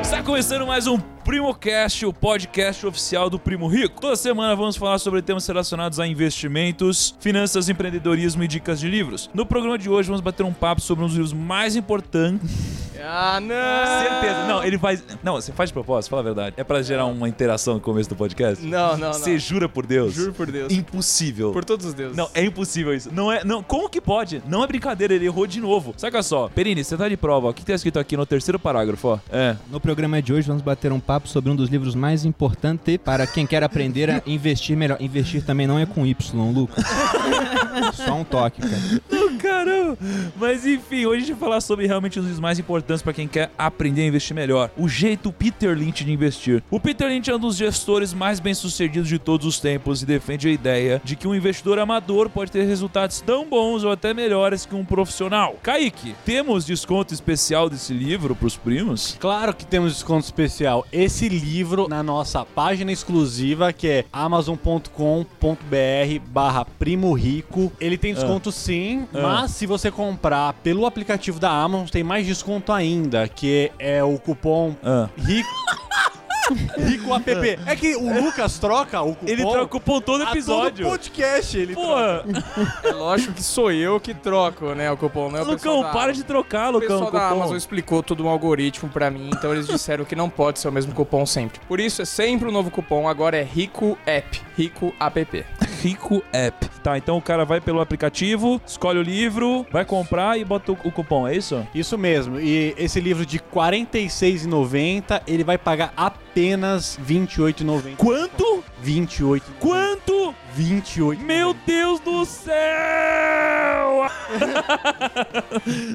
Está começando mais um PrimoCast, o podcast oficial do Primo Rico. Toda semana vamos falar sobre temas relacionados a investimentos, finanças, empreendedorismo e dicas de livros. No programa de hoje vamos bater um papo sobre um dos livros mais importantes. Ah, não! Certeza. Não, ele faz. Não, você faz de propósito, fala a verdade. É pra gerar uma interação no começo do podcast? Não, não, não. Você jura por Deus? Juro por Deus. Impossível. Por todos os deuses. Não, é impossível isso. Não é. Não, como que pode? Não é brincadeira, ele errou de novo. Saca só. Perini, você tá de prova. ó. O que tá escrito aqui no terceiro parágrafo, ó? É. No programa de hoje vamos bater um papo sobre um dos livros mais importantes para quem quer aprender a investir melhor. Investir também não é com Y, Lucas. Só um toque, cara. Não, caramba. Mas enfim, hoje a gente vai falar sobre realmente um dos livros mais importantes pra quem quer aprender a investir melhor. O jeito Peter Lynch de investir. O Peter Lynch é um dos gestores mais bem-sucedidos de todos os tempos e defende a ideia de que um investidor amador pode ter resultados tão bons ou até melhores que um profissional. Kaique, temos desconto especial desse livro pros primos? Claro que temos desconto especial. Esse livro na nossa página exclusiva que é amazon.com.br barra primo rico. Ele tem desconto sim, Ah. mas se você comprar pelo aplicativo da Amazon tem mais desconto ainda, que é o cupom Ah. rico... Rico app. É que o Lucas troca o cupom Ele troca o cupom todo a episódio. todo podcast. Ele troca. Pô, É lógico que sou eu que troco, né, o cupom, não é o pessoal Lucão, da para de trocar, O Lucão. pessoal da cupom. Amazon explicou todo um algoritmo pra mim, então eles disseram que não pode ser o mesmo cupom sempre. Por isso é sempre o novo cupom, agora é Rico App, Rico App. Rico App. Tá, então o cara vai pelo aplicativo, escolhe o livro, vai comprar e bota o, o cupom, é isso? Isso mesmo. E esse livro de R$ 46,90, ele vai pagar apenas R$ 28,90. Quanto? 28. Quanto? 28. Meu Deus do céu!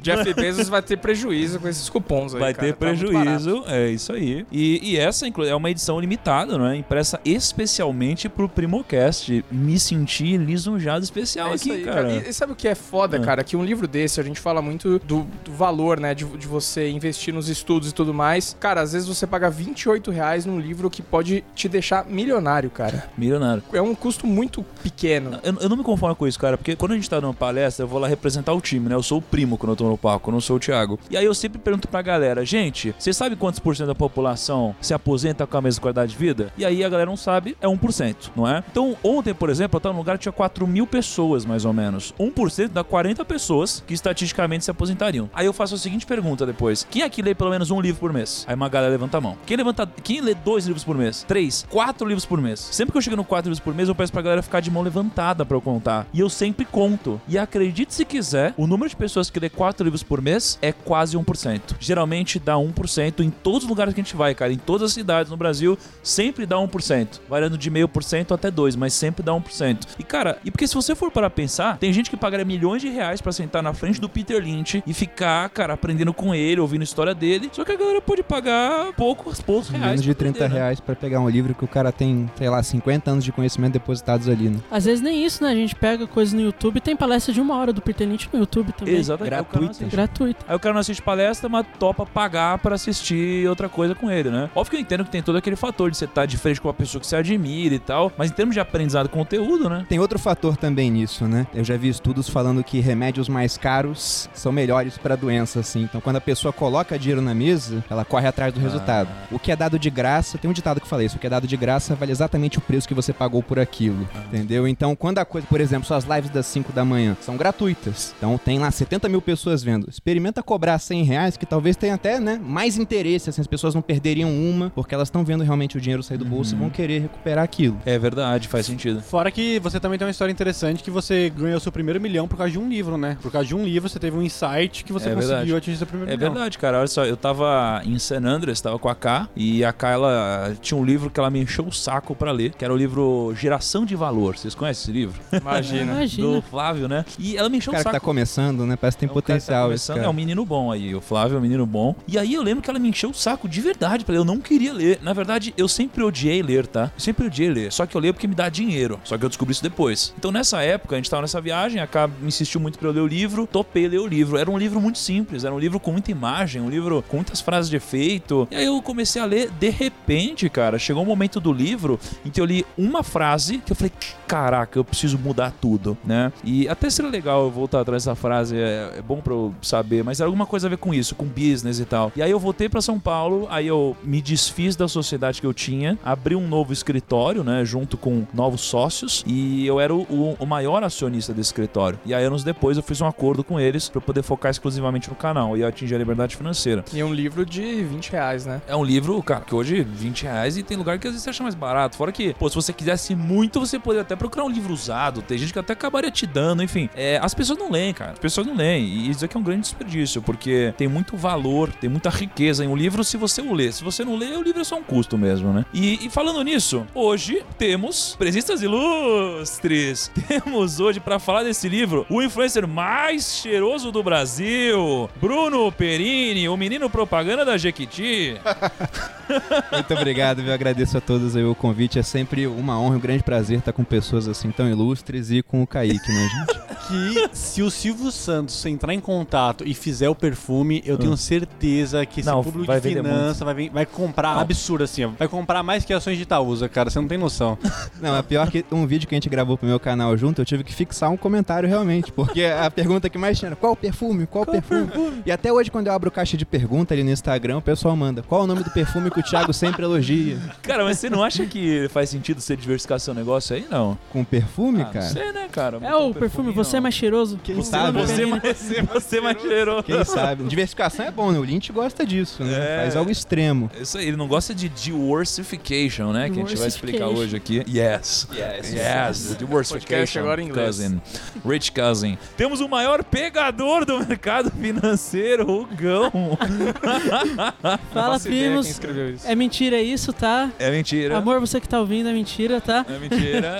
Jeff Bezos vai ter prejuízo com esses cupons aí, Vai cara, ter tá prejuízo, é isso aí. E, e essa é uma edição limitada, não é? Impressa especialmente pro Primocast. Me senti lisonjado especial É aqui, aí, cara. E, e sabe o que é foda, Ah. cara? Que um livro desse, a gente fala muito do, do valor, né? De, de você investir nos estudos e tudo mais. Cara, às vezes você paga 28 reais num livro que pode te deixar milionário, cara. Milionário. É um custo muito pequeno. Eu, eu não me conformo com isso, cara, porque quando a gente tá numa palestra, eu vou lá representar o time, né? Eu sou o primo quando eu tô no palco, eu não sou o Thiago. E aí eu sempre pergunto pra galera, gente, você sabe quantos por cento da população se aposenta com a mesma qualidade de vida? E aí a galera não sabe, é 1%, não é? Então ontem, por exemplo, eu tava num lugar que tinha 4 mil pessoas, mais ou menos. 1% dá 40 pessoas que estatisticamente se aposentariam. Aí eu faço a seguinte pergunta depois: quem aqui lê pelo menos um livro por mês? Aí uma galera levanta a mão. Quem levanta. Quem lê dois livros por mês? Três, quatro livros por mês. Sempre que eu chego no quatro livros por mês, eu peço pra galera ficar de mão levantada pra eu contar. E eu sempre conto. E acredite se quiser, o número de pessoas que lê quatro livros por mês é quase 1%. Geralmente dá 1% em todos os lugares que a gente vai, cara. Em todas as cidades no Brasil, sempre dá 1%. Variando de meio por cento até 2%, mas sempre dá 1%. E cara, e porque se você for para pensar, tem gente que pagaria milhões de reais pra sentar na frente do Peter Lynch e ficar, cara, aprendendo com ele, ouvindo a história dele. Só que a galera pode pagar poucos, poucos reais. Menos de pra 30 aprender, né? reais pra pegar um livro que o cara tem, sei lá, 50 anos de conhecimento depositados ali, né? Às vezes nem isso, né? A gente pega coisas no YouTube, tem palestra de uma hora do Peter Lynch no YouTube também. Exatamente. Aí o cara não Gratuita. Gratuito. Aí o cara não assiste palestra, mas topa pagar pra assistir outra coisa com ele, né? Óbvio que eu entendo que tem todo aquele fator de você estar de frente com uma pessoa que você admira e tal, mas em termos de aprendizado conteúdo, né? Tem outro fator também nisso, né? Eu já vi estudos falando que remédios mais caros são melhores pra doença, assim. Então, quando a pessoa coloca dinheiro na mesa, ela corre atrás do resultado. O que é dado de graça, tem um ditado que fala isso, o que é dado de graça vale exatamente o preço que você pagou por aquilo, entendeu? Então, quando a coisa, por exemplo, suas lives das 5 da manhã são gratuitas, então tem lá 70 mil pessoas vendo, experimenta cobrar 100 reais, que talvez tenha até, né, mais interesse, assim, as pessoas não perderiam uma, porque elas estão vendo realmente o dinheiro sair do bolso e vão querer recuperar aquilo. É verdade, faz sentido. Fora que você também tem uma história interessante que você ganhou seu primeiro milhão por causa de um livro, né? Por causa de um livro você teve um insight que você É conseguiu verdade. atingir seu primeiro É milhão. verdade, cara. Olha só, eu tava em San Andreas, tava com a K, e a K, ela tinha um livro que ela me encheu o saco pra ler, que era o livro Geração de Valor. Vocês conhecem esse livro? Imagina. Imagina. Do Flávio, né? E ela me encheu o Cara, cara que tá começando, né? Parece que tem É um cara que tá potencial esse começando, cara. É um menino bom aí, o Flávio é um menino bom. E aí eu lembro que ela me encheu o saco de verdade, pra eu não queria ler. Na verdade, eu sempre odiei ler, tá? Eu sempre odiei ler. Só que eu leio porque me dá dinheiro. Só que eu descobri isso depois. Então nessa época, a gente tava nessa viagem, a Cá me insistiu muito pra eu ler o livro, topei ler o livro. Era um livro muito simples, era um livro com muita imagem, um livro com muitas frases de efeito. E aí eu comecei a ler, de repente, cara, chegou um momento do livro em que eu li uma frase que eu falei, caraca, eu preciso mudar tudo, né? E até seria legal eu voltar atrás dessa frase, é, é bom pra eu saber, mas era alguma coisa a ver com isso, com business e tal. E aí eu voltei pra São Paulo, aí eu me desfiz da sociedade que eu tinha, abri um novo escritório, né, junto com novos sócios, e eu era o, o- maior acionista desse escritório. E aí anos depois eu fiz um acordo com eles pra eu poder focar exclusivamente no canal e atingir a liberdade financeira. E é um livro de 20 reais, né? É um livro, cara, que hoje 20 reais e tem lugar que às vezes você acha mais barato. Fora que, pô, se você quisesse muito, você poderia até procurar um livro usado. Tem gente que até acabaria te dando, enfim. É, as pessoas não leem, cara. As pessoas não leem. E isso aqui é um grande desperdício, porque tem muito valor, tem muita riqueza em um livro se você o lê. Se você não lê, o livro é só um custo mesmo, né? E, e falando nisso, hoje temos presenças ilustres. Temos hoje, pra falar desse livro, o influencer mais cheiroso do Brasil, Bruno Perini, o menino propaganda da Jequiti. Muito obrigado, viu? Agradeço a todos aí o convite. É sempre uma honra e um grande prazer estar com pessoas assim tão ilustres e com o Kaique, né, gente? Que se o Silvio Santos entrar em contato e fizer o perfume, eu tenho certeza que esse Não, público vai de finança vai, vai comprar Não. absurdo assim, ó. vai comprar mais que ações de Itaúsa, cara, você não tem noção. Não, é pior que um vídeo que a gente gravou pro meu canal junto, eu tive que fixar um comentário realmente, porque a pergunta que mais tinha era qual perfume, qual, perfume? E até hoje, quando eu abro caixa de pergunta ali no Instagram, o pessoal manda qual o nome do perfume que o Thiago sempre elogia. Cara, mas você não acha que faz sentido você diversificar seu negócio aí, não? Com perfume, Ah, não cara? sei, né, cara? É o perfume Você é mais cheiroso. Quem Você sabe, é Você, mais mais, você, você mais cheiroso. Quem sabe? Diversificação é bom, né? O Lynch gosta disso, né? É. Faz algo extremo. Isso aí, ele não gosta de diversification, né? Que a gente vai explicar hoje aqui. Yes. Yes. Yes. Diversification. Agora em inglês. Cousin. Rich cousin. Temos o maior pegador do mercado financeiro, o Gão. Fala, primos. É mentira isso, tá? É mentira. Amor, você que tá ouvindo, é mentira, tá? É mentira.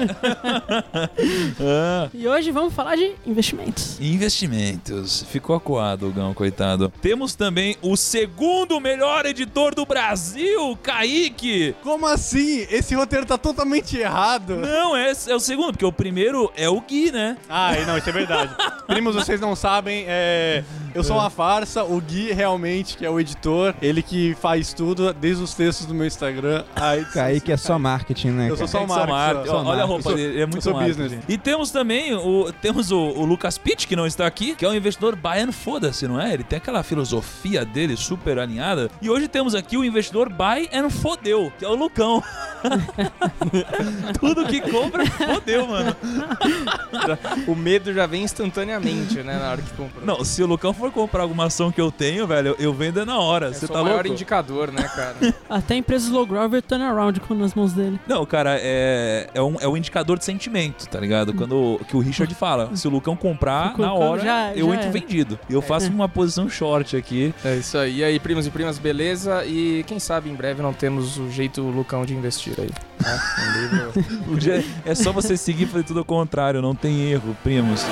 Ah. E hoje vamos falar de investimentos. Investimentos. Ficou acuado o Gão, coitado. Temos também o segundo melhor editor do Brasil, Kaique. Como assim? Esse roteiro tá totalmente errado. Não, é, é o segundo, porque o primeiro é o Gui, né? Ah, não, isso é verdade. Primos, vocês não sabem, é, eu sou uma farsa, o Gui realmente, que é o editor, ele que faz tudo, desde os textos do meu Instagram. Aí, Kaique é só marketing, né? Eu sou cara? só o Só marketing, marketing. só Olha a marketing. roupa Eu sou- dele, é muito eu business. E temos também o, temos o, o Lucas Pitt, que não está aqui, que é um investidor buy foda-se, não é? Ele tem aquela filosofia dele super alinhada. E hoje temos aqui o investidor buy and fodeu, que é o Lucão. Tudo que compra, fodeu, mano. O medo já vem instantaneamente, né, na hora que comprou. Não, se o Lucão for comprar alguma ação que eu tenho, velho, eu, vendo é na hora. é Você só tá o maior louco? indicador, né, cara? Até empresas low growth e turnaround com nas mãos dele. Não, cara, é, é, um, é um indicador de sentimento, tá ligado? Quando que o Richard fala, se o Lucão comprar, O na Lucão hora já- eu já entro era. vendido. E eu faço uma posição short aqui. É isso aí. E aí, primos e primas, beleza? E quem sabe em breve não temos o jeito Lucão de investir aí. Né? Um livro. O É só você seguir e fazer tudo ao contrário, não tem erro, primos.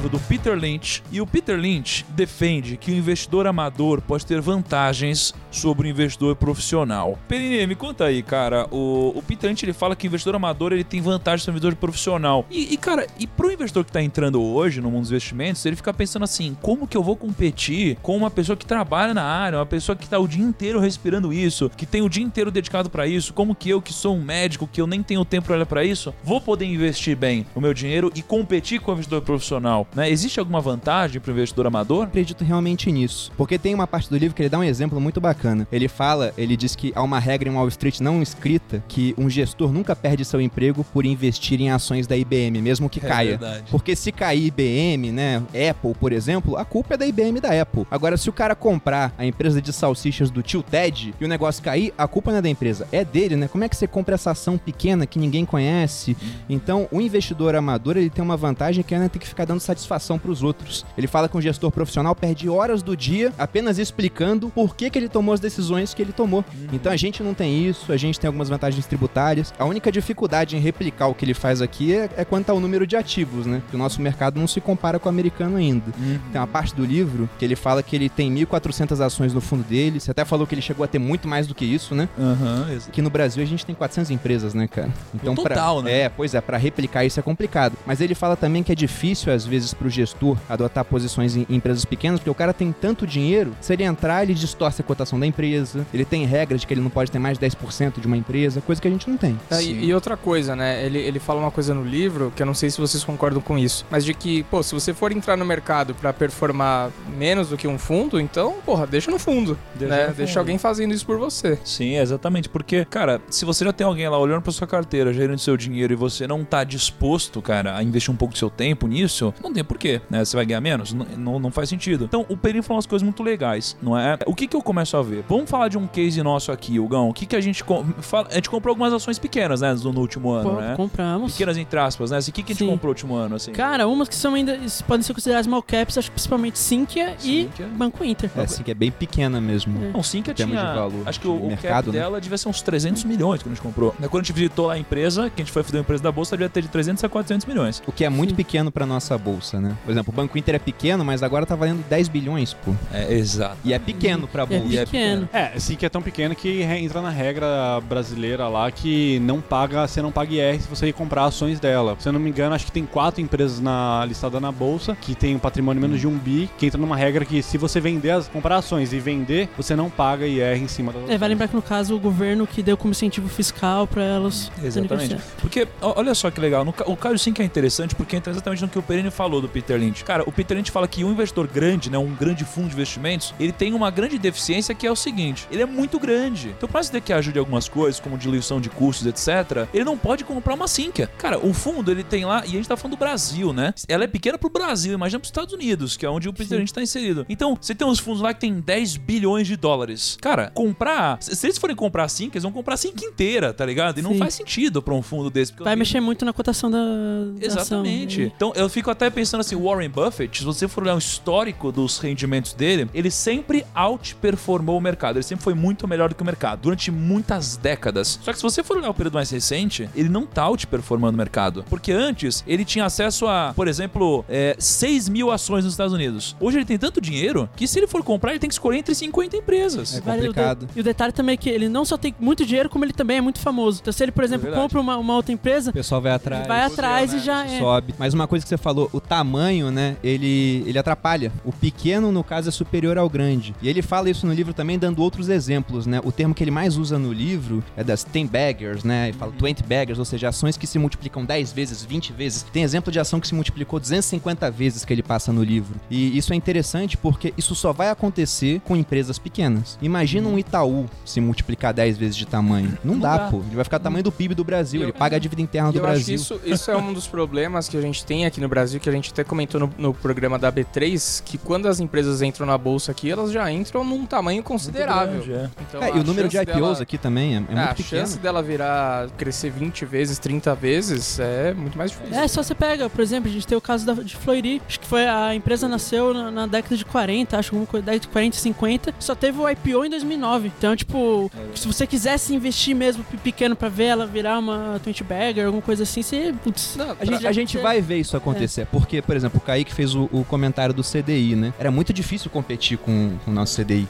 Livro do Peter Lynch. E o Peter Lynch defende que o investidor amador pode ter vantagens sobre o investidor profissional. Perini, me conta aí, cara. O, o Peter Lynch ele fala que o investidor amador ele tem vantagens sobre o investidor profissional. E, e, cara, e pro investidor que tá entrando hoje no mundo dos investimentos, ele fica pensando assim: como que eu vou competir com uma pessoa que trabalha na área, uma pessoa que tá o dia inteiro respirando isso, que tem o dia inteiro dedicado para isso? Como que eu, que sou um médico, que eu nem tenho tempo pra olhar pra isso, vou poder investir bem o meu dinheiro e competir com o investidor profissional, né? Existe alguma vantagem para o investidor amador? acredito realmente nisso. Porque tem uma parte do livro que ele dá um exemplo muito bacana. Ele fala, ele diz que há uma regra em Wall Street não escrita que um gestor nunca perde seu emprego por investir em ações da IBM, mesmo que É caia. verdade. Porque se cair IBM, né, Apple, por exemplo, a culpa é da IBM e da Apple. Agora, se o cara comprar a empresa de salsichas do tio Ted e o negócio cair, a culpa não é da empresa, é dele, né? Como é que você compra essa ação pequena que ninguém conhece? Então, o investidor amador, ele tem uma vantagem que é né, ter que ficar dando satisfação pros outros. Ele fala que um gestor profissional perde horas do dia apenas explicando por que, que ele tomou as decisões que ele tomou. Então, a gente não tem isso, a gente tem algumas vantagens tributárias. A única dificuldade em replicar o que ele faz aqui é, é quanto ao número de ativos, né? Que o nosso mercado não se compara com o americano ainda. Tem uma parte do livro que ele fala que ele tem 1.400 ações no fundo dele. Você até falou que ele chegou a ter muito mais do que isso, né? Aham, exato. Aqui no Brasil a gente tem 400 empresas, né, cara? Então, No pra- total, né? É, pois é, pra replicar isso é complicado. Mas ele fala também que é difícil, às vezes, pro gestor adotar posições em em empresas pequenas, porque o cara tem tanto dinheiro, se ele entrar, ele distorce a cotação da empresa, ele tem regras de que ele não pode ter mais de 10% de uma empresa, coisa que a gente não tem. É, e, e outra coisa, né? Ele, ele fala uma coisa no livro que eu não sei se vocês concordam com isso, mas de que, pô, se você for entrar no mercado pra performar menos do que um fundo, então, porra, deixa no fundo, Deixa né? no Deixa fundo. alguém fazendo isso por você. Sim, exatamente. Porque, cara, se você já tem alguém lá olhando pra sua carteira, gerando seu dinheiro e você não tá disposto, cara, a investir um pouco do seu tempo nisso, não tem porquê, né? Você vai ganhar menos? N- não, não faz sentido. Então, o Perim falou umas coisas muito legais, não é? O que que eu começo a ver? Vamos falar de um case nosso aqui, Hugão. O que que a gente... fala- A gente comprou algumas ações pequenas, né? No, no último ano, Pô, né? compramos. Pequenas entre aspas, né? Assim, O que que a gente Sim. comprou no último ano, assim? Cara, umas que são ainda podem ser consideradas small caps, acho que principalmente Sinqia e Sinqia. Banco Inter. É que é bem pequena mesmo. É. Não, Sinqia tinha. de valor acho que o, o mercado, cap né? dela devia ser uns 300 milhões que a gente comprou. Quando a gente visitou lá a empresa, que a gente foi fazer uma empresa da bolsa, devia ter de 300 a 400 milhões. O que é muito Sim. pequeno pra nossa bolsa, né? Por exemplo, o Banco Inter é pequeno, mas agora tá valendo 10 bilhões, pô. É, exato. E é pequeno pra É bolsa. É pequeno. É, sim que é tão pequeno que entra na regra brasileira lá que não paga, você não paga IR se você ir comprar ações dela. Se eu não me engano, acho que tem quatro empresas na listada na bolsa que tem um patrimônio menos de um bi, que entra numa regra que se você vender as comprar ações e vender, você não paga IR em cima das É, vai lembrar que no caso o governo que deu como incentivo fiscal pra elas. Exatamente. Porque, olha só que legal, no, o caso sim que é interessante porque entra exatamente no que o Perini falou do Peter Lynch. Cara, o Peter Lynch fala que um investidor grande, né, um grande fundo de investimentos, ele tem uma grande deficiência que é o seguinte, ele é muito grande. Então, pra se ter que ajude algumas coisas, como diluição de custos, etc., ele não pode comprar uma Sinqia. Cara, o fundo, ele tem lá, e a gente tá falando do Brasil, né? Ela é pequena pro Brasil, imagina pros Estados Unidos, que é onde o Peter Lynch tá inserido. Então, você tem uns fundos lá que tem 10 bilhões de dólares. Cara, comprar, se eles forem comprar Sinqia, eles vão comprar a Sinqia inteira, tá ligado? E não Sim. faz sentido pra um fundo desse. Vai mexer muito na cotação da, da Exatamente. ação. Então eu fico até pensando assim, Warren Buffett, se você for olhar o histórico dos rendimentos dele, ele sempre outperformou o mercado. Ele sempre foi muito melhor do que o mercado durante muitas décadas. Só que se você for olhar o período mais recente, ele não tá outperformando o mercado. Porque antes ele tinha acesso a, por exemplo, é, 6 mil ações nos Estados Unidos. Hoje ele tem tanto dinheiro que se ele for comprar, ele tem que escolher entre 50 empresas. É complicado. E o detalhe também é que ele não só tem muito dinheiro, como ele também é muito famoso. Então, se ele, por exemplo, verdade. compra uma, uma outra empresa, O pessoal vai atrás. vai atrás e já é. sobe. Mas uma coisa que você falou, o tamanho, né, ele, ele atrapalha. O pequeno, no caso, é superior ao grande. E ele fala isso no livro também, dando outros exemplos, né? O termo que ele mais usa no livro é das 10 baggers, né? Ele fala 20 baggers, ou seja, ações que se multiplicam 10 vezes, 20 vezes. Tem exemplo de ação que se multiplicou 250 vezes que ele passa no livro. E isso é interessante porque isso só vai acontecer com empresas pequenas. Imagina um Itaú se multiplicar 10 vezes de tamanho. Não, Não dá, dá. pô. Ele vai ficar do tamanho do PIB do Brasil. Eu- Ele paga a dívida interna do Brasil. isso, isso é um dos problemas que a gente tem aqui no Brasil, que a gente até comentou no, no programa da B3, que quando as empresas entram na bolsa aqui, elas já entram num tamanho considerável. grande, é. Então, É, a e o número de IPOs dela- aqui também é, é É, muito a pequeno. chance dela virar, crescer 20 vezes, 30 vezes, é muito mais difícil. É, só você pega, por exemplo, a gente tem o caso da, de Fleury. Acho que foi a empresa nasceu na, na década de 40, acho alguma coisa, década de 40, 50. Só teve o IPO em 2009. Então, tipo, se você quisesse investir mesmo pe- pequeno pra ver ela virar uma 20 bagger, alguma coisa assim, você. Putz, Não, A gente, a gente vai ver isso acontecer. Porque, por exemplo, o Kaique fez o, o comentário do CDI, né? Era muito difícil competir com, com o nosso CDI.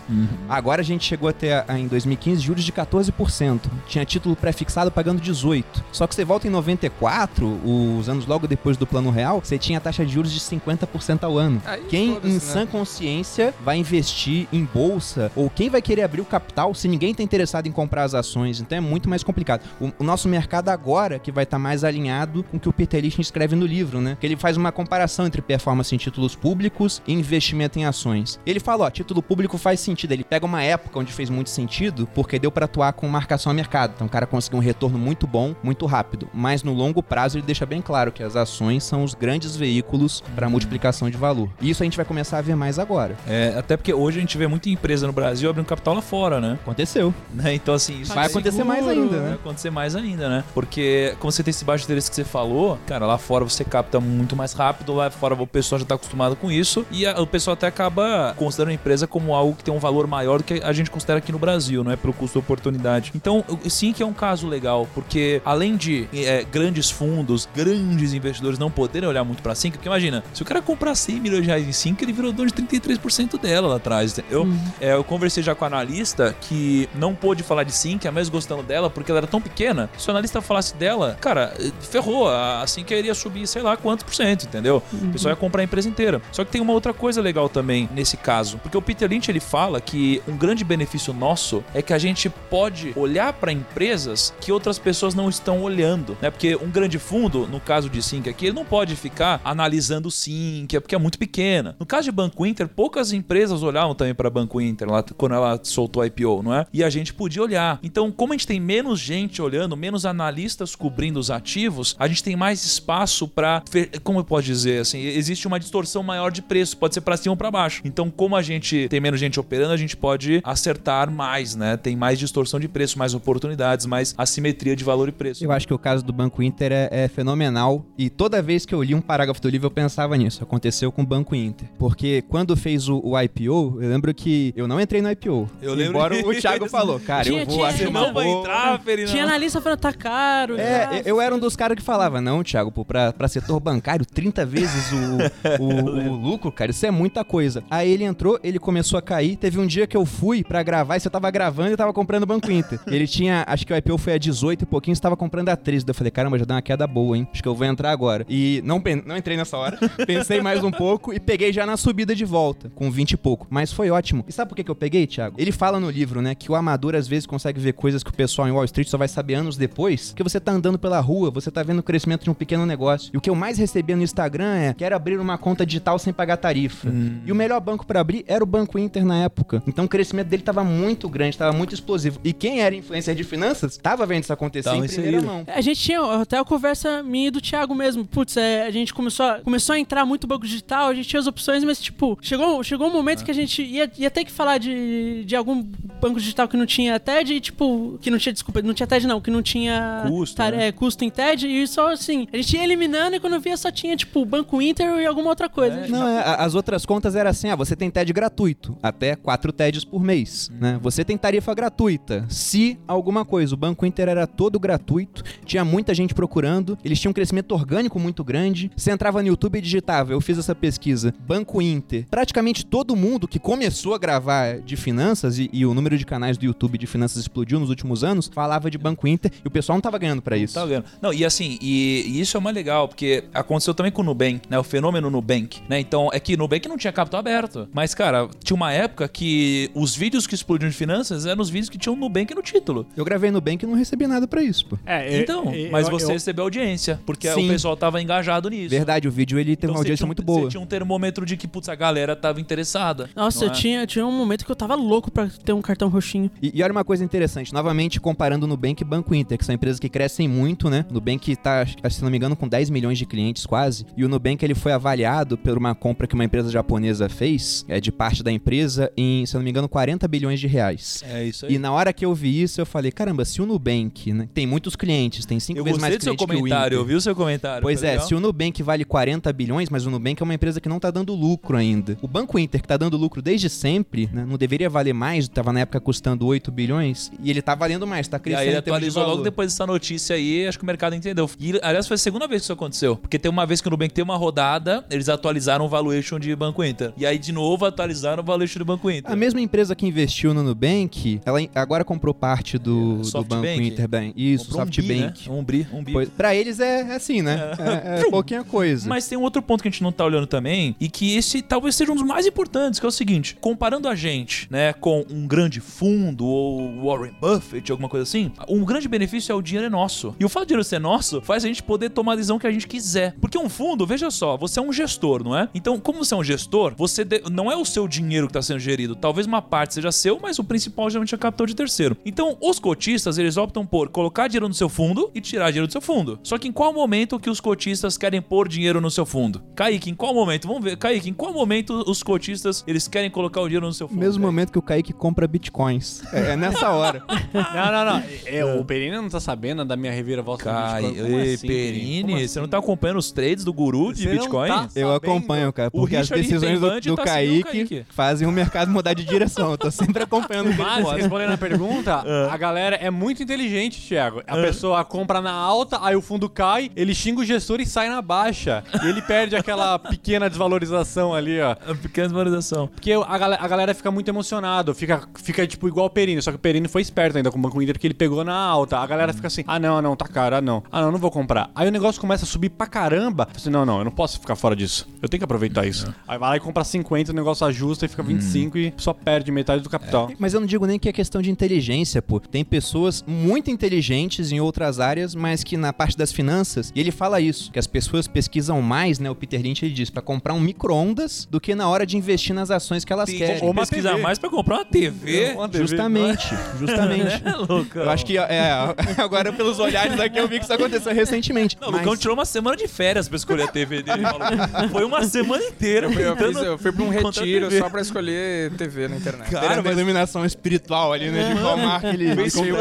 Agora a gente chegou a ter, a- em 2015, juros de 14%. Tinha título pré-fixado pagando 18%. Só que você volta em 94, os anos logo depois do Plano Real, você tinha taxa de juros de 50% ao ano. Aí, Quem em né? sã consciência vai investir em bolsa ou quem vai querer abrir o capital se ninguém está interessado em comprar as ações? Então é muito mais complicado. O, o nosso mercado agora que vai estar mais alinhado com o que o Peter Lynch escreve no livro, livro, né? Que ele faz uma comparação entre performance em títulos públicos e investimento em ações. Ele fala, ó, título público faz sentido. Ele pega uma época onde fez muito sentido, porque deu para atuar com marcação a mercado. Então o cara conseguiu um retorno muito bom, muito rápido. Mas no longo prazo ele deixa bem claro que as ações são os grandes veículos para multiplicação de valor. E isso a gente vai começar a ver mais agora. É, até porque hoje a gente vê muita empresa no Brasil abrindo capital lá fora, né? Aconteceu. Né? Então, assim, isso Vai Seguro, acontecer mais ainda, vai né? acontecer mais ainda, né? Porque, como você tem esse baixo interesse que você falou, cara, lá fora você capta muito mais rápido, lá fora o pessoal já tá acostumado com isso, e a- o pessoal até acaba considerando a empresa como algo que tem um valor maior do que a gente considera aqui no Brasil, não é? Pelo custo-oportunidade. Então, eu- sim que é um caso legal, porque além de é, grandes fundos, grandes investidores não poderem olhar muito pra Sync, porque imagina, se o cara comprar 100 milhões de reais em Sync, ele virou dono de 33% dela lá atrás, entendeu? É, eu conversei já com a analista que não pôde falar de Sync, a mesmo gostando dela, porque ela era tão pequena. Se o analista falasse dela, cara, ferrou. A Sync iria subir, sei lá quantos por cento, entendeu? O pessoal ia comprar a empresa inteira. Só que tem uma outra coisa legal também nesse caso, porque o Peter Lynch ele fala que um grande benefício nosso é que a gente pode olhar para empresas que outras pessoas não estão olhando, né? Porque um grande fundo, no caso de Sync aqui, ele não pode ficar analisando o Sync, é porque é muito pequena. No caso de Banco Inter, poucas empresas olhavam também para Banco Inter lá quando ela soltou a IPO, não é? E a gente podia olhar. Então, como a gente tem menos gente olhando, menos analistas cobrindo os ativos, a gente tem mais espaço para, como eu posso dizer assim, existe uma distorção maior de preço, pode ser para cima ou para baixo. Então, como a gente tem menos gente operando, a gente pode acertar mais, né? Tem mais distorção de preço, mais oportunidades, mais assimetria de valor e preço. Eu acho que o caso do Banco Inter é, é fenomenal e toda vez que eu li um parágrafo do livro eu pensava nisso. Aconteceu com o Banco Inter. Porque quando fez o, o IPO, eu lembro que eu não entrei no IPO. Eu lembro Embora o disso. Thiago falou, cara, Tinha- eu vou, tinha- que eu não vai vou. entrar, Ferinão. Tinha analista falando, tá caro. É, tá- eu era um dos caras que falava, não, Thiago, pô, pra, pra setor bancário, 30 vezes o, o, o lucro, cara, isso é muita coisa. Aí ele entrou, ele começou a cair. Teve um dia que eu fui pra gravar e você tava gravando e tava comprando o Banco Inter. Ele tinha, acho que o IPO foi a 18 e pouquinho, você tava comprando a 13. Daí eu falei, caramba, já deu uma queda boa, hein? Acho que eu vou entrar agora. E não, não entrei nessa hora, pensei mais um pouco e peguei já na subida de volta, com 20 e pouco. Mas foi ótimo. E sabe por que, que eu peguei, Thiago? Ele fala no livro, né, que o amador às vezes consegue ver coisas que o pessoal em Wall Street só vai saber anos depois, que você tá andando pela rua, você tá vendo o crescimento de um pequeno negócio. E o que eu mais recebia no Instagram é, quero abrir uma conta digital sem pagar tarifa. E o melhor banco pra abrir era o Banco Inter na época. Então o crescimento dele tava muito grande, tava muito explosivo. E quem era influencer de finanças tava vendo isso acontecer Tava em primeira inserido. mão. A gente tinha até a conversa minha e do Thiago mesmo. Putz, é, a gente começou a, começou a entrar muito banco digital, a gente tinha as opções, mas tipo, chegou, chegou um momento que a gente ia, ia ter que falar de, de algum banco digital que não tinha TED, tipo, que não tinha, desculpa, não tinha TED não, que não tinha Custo, tar- né? é, custo em TED, e só assim, a gente ia eliminando e quando via só tinha, tipo, Banco Inter e alguma outra coisa. Não, é, as outras contas era assim, ah, você tem TED gratuito, até 4 TEDs por mês, né? Você tem tarifa gratuita, se alguma coisa. O Banco Inter era todo gratuito, tinha muita gente procurando, eles tinham um crescimento orgânico muito grande. Você entrava no YouTube e digitava, eu fiz essa pesquisa, Banco Inter. Praticamente todo mundo que começou a gravar de finanças, e, e o número de canais do YouTube de finanças explodiu nos últimos anos, falava de Banco Inter, e o pessoal não tava ganhando pra isso. Tá ganhando. Não, e assim, e, e isso é mais legal, porque aconteceu também com o Nubank, né? O fenômeno Nubank, né? Então, é que Nubank não tinha capital aberto. Mas, cara, tinha uma época que os vídeos que explodiam de finanças eram os vídeos que tinham Nubank no título. Eu gravei no Bank e não recebi nada pra isso, pô. É, eu- Então, eu- mas eu- você eu- recebeu audiência, porque Sim. o pessoal tava engajado nisso. Verdade, o vídeo ele teve Então, uma audiência um- muito boa. Você tinha um termômetro de que, putz, a galera tava interessada. Nossa, eu é? tinha, tinha um momento que eu tava louco pra ter um cartão roxinho. E, e olha uma coisa interessante, novamente comparando Nubank e Banco Inter, que são empresas que crescem muito, né? Nubank tá, se não me engano, com 10 milhões de clientes quase. E o Nubank ele foi avaliado por uma compra que uma empresa japonesa fez, é, de parte da empresa, em, se eu não me engano, 40 bilhões de reais. É isso aí. E na hora que eu vi isso, eu falei, caramba, se o Nubank, né, tem muitos clientes, tem cinco eu vezes mais do seu cliente que o comentário, eu vi o seu comentário. Pois foi é, legal? se o Nubank vale 40 bilhões, mas o Nubank é uma empresa que não tá dando lucro ainda. O Banco Inter, que tá dando lucro desde sempre, né, não deveria valer mais, tava na época custando 8 bilhões, e ele tá valendo mais, tá E crescendo. aí ele termos de atualizou logo depois dessa notícia aí, acho que o mercado entendeu. E, aliás, foi a segunda vez que isso aconteceu. Porque tem uma vez que o Nubank tem uma rodada, eles atualizaram o valuation de Banco Inter. E aí, de novo, atualizaram o valuation do Banco Inter. A mesma empresa que investiu no Nubank, ela agora comprou parte do, do SoftBank. Banco Interbank. Isso, Comprou um bi, SoftBank. né? Um bi, um bi. Pra eles é, é assim, né? É, é pouquinha coisa. Mas tem um outro ponto que a gente não tá olhando também, e que esse talvez seja um dos mais importantes, que é o seguinte: comparando a gente, né, com um grande fundo ou Warren Buffett, alguma coisa assim, um grande benefício é o dinheiro é nosso. E o fato de dinheiro ser nosso faz a gente poder tomar a decisão que a gente quiser. Porque um fundo, veja só, você é um gestor, não é? Então, como você é um gestor, você de- não é o seu dinheiro que está sendo gerido. Talvez uma parte seja seu, mas o principal geralmente é capital de terceiro. Então, os cotistas, eles optam por colocar dinheiro no seu fundo e tirar dinheiro do seu fundo. Só que em qual momento que os cotistas querem pôr dinheiro no seu fundo? Kaique, em qual momento? Vamos ver. Kaique, em qual momento os cotistas, eles querem colocar o dinheiro no seu No fundo? mesmo momento que o Kaique compra bitcoins. É, é nessa hora. Não, não, não. É, o Perini não tá sabendo da minha reviravolta do Cai, Bitcoin. Como ei, assim, Perini, Como você não assim? tá acompanhando os trades do guru de Você Bitcoin? tá Eu acompanho, cara, porque as decisões do, do tá Kaique, Kaique. fazem o mercado mudar de direção. Eu tô sempre acompanhando o que Mas, respondendo a pergunta, a galera é muito inteligente, Thiago. A Ah. pessoa compra na alta, aí o fundo cai, ele xinga o gestor e sai na baixa. E ele perde aquela pequena desvalorização ali, ó. A pequena desvalorização. Porque a galera, a galera fica muito emocionado, fica, fica tipo igual o Perini, só que o Perini foi esperto ainda com o Banco Inter que ele pegou na alta. A galera fica assim: ah, não, não, tá caro, ah, não. Ah, não, não vou comprar. Aí o negócio começa a subir pra caramba. Assim, não, não, eu não posso ficar fora disso. Eu tenho que aproveitar isso. Aí vai lá e compra 50, o negócio ajusta e fica 25 e só perde metade do capital. Mas eu não digo nem que é questão de inteligência, pô. Tem pessoas muito inteligentes em outras áreas, mas que na parte das finanças, e ele fala isso, que as pessoas pesquisam mais, né? O Peter Lynch ele diz, pra comprar um micro-ondas do que na hora de investir nas ações que elas Tem querem. uma pesquisar TV. mais pra comprar uma TV. Uma TV. Justamente, justamente. É, Lucão. Eu acho que, é, agora pelos olhares aqui eu vi que isso aconteceu recentemente. Não, o Mas- Lucão tirou uma semana de férias pra escolher a TV dele. maluco. Foi uma semana inteira. Eu, eu, tentando fiz- eu fui pra um retiro só pra escolher TV na internet. Cara, Era uma iluminação espiritual ali, né? De qual marca ele o cabelo.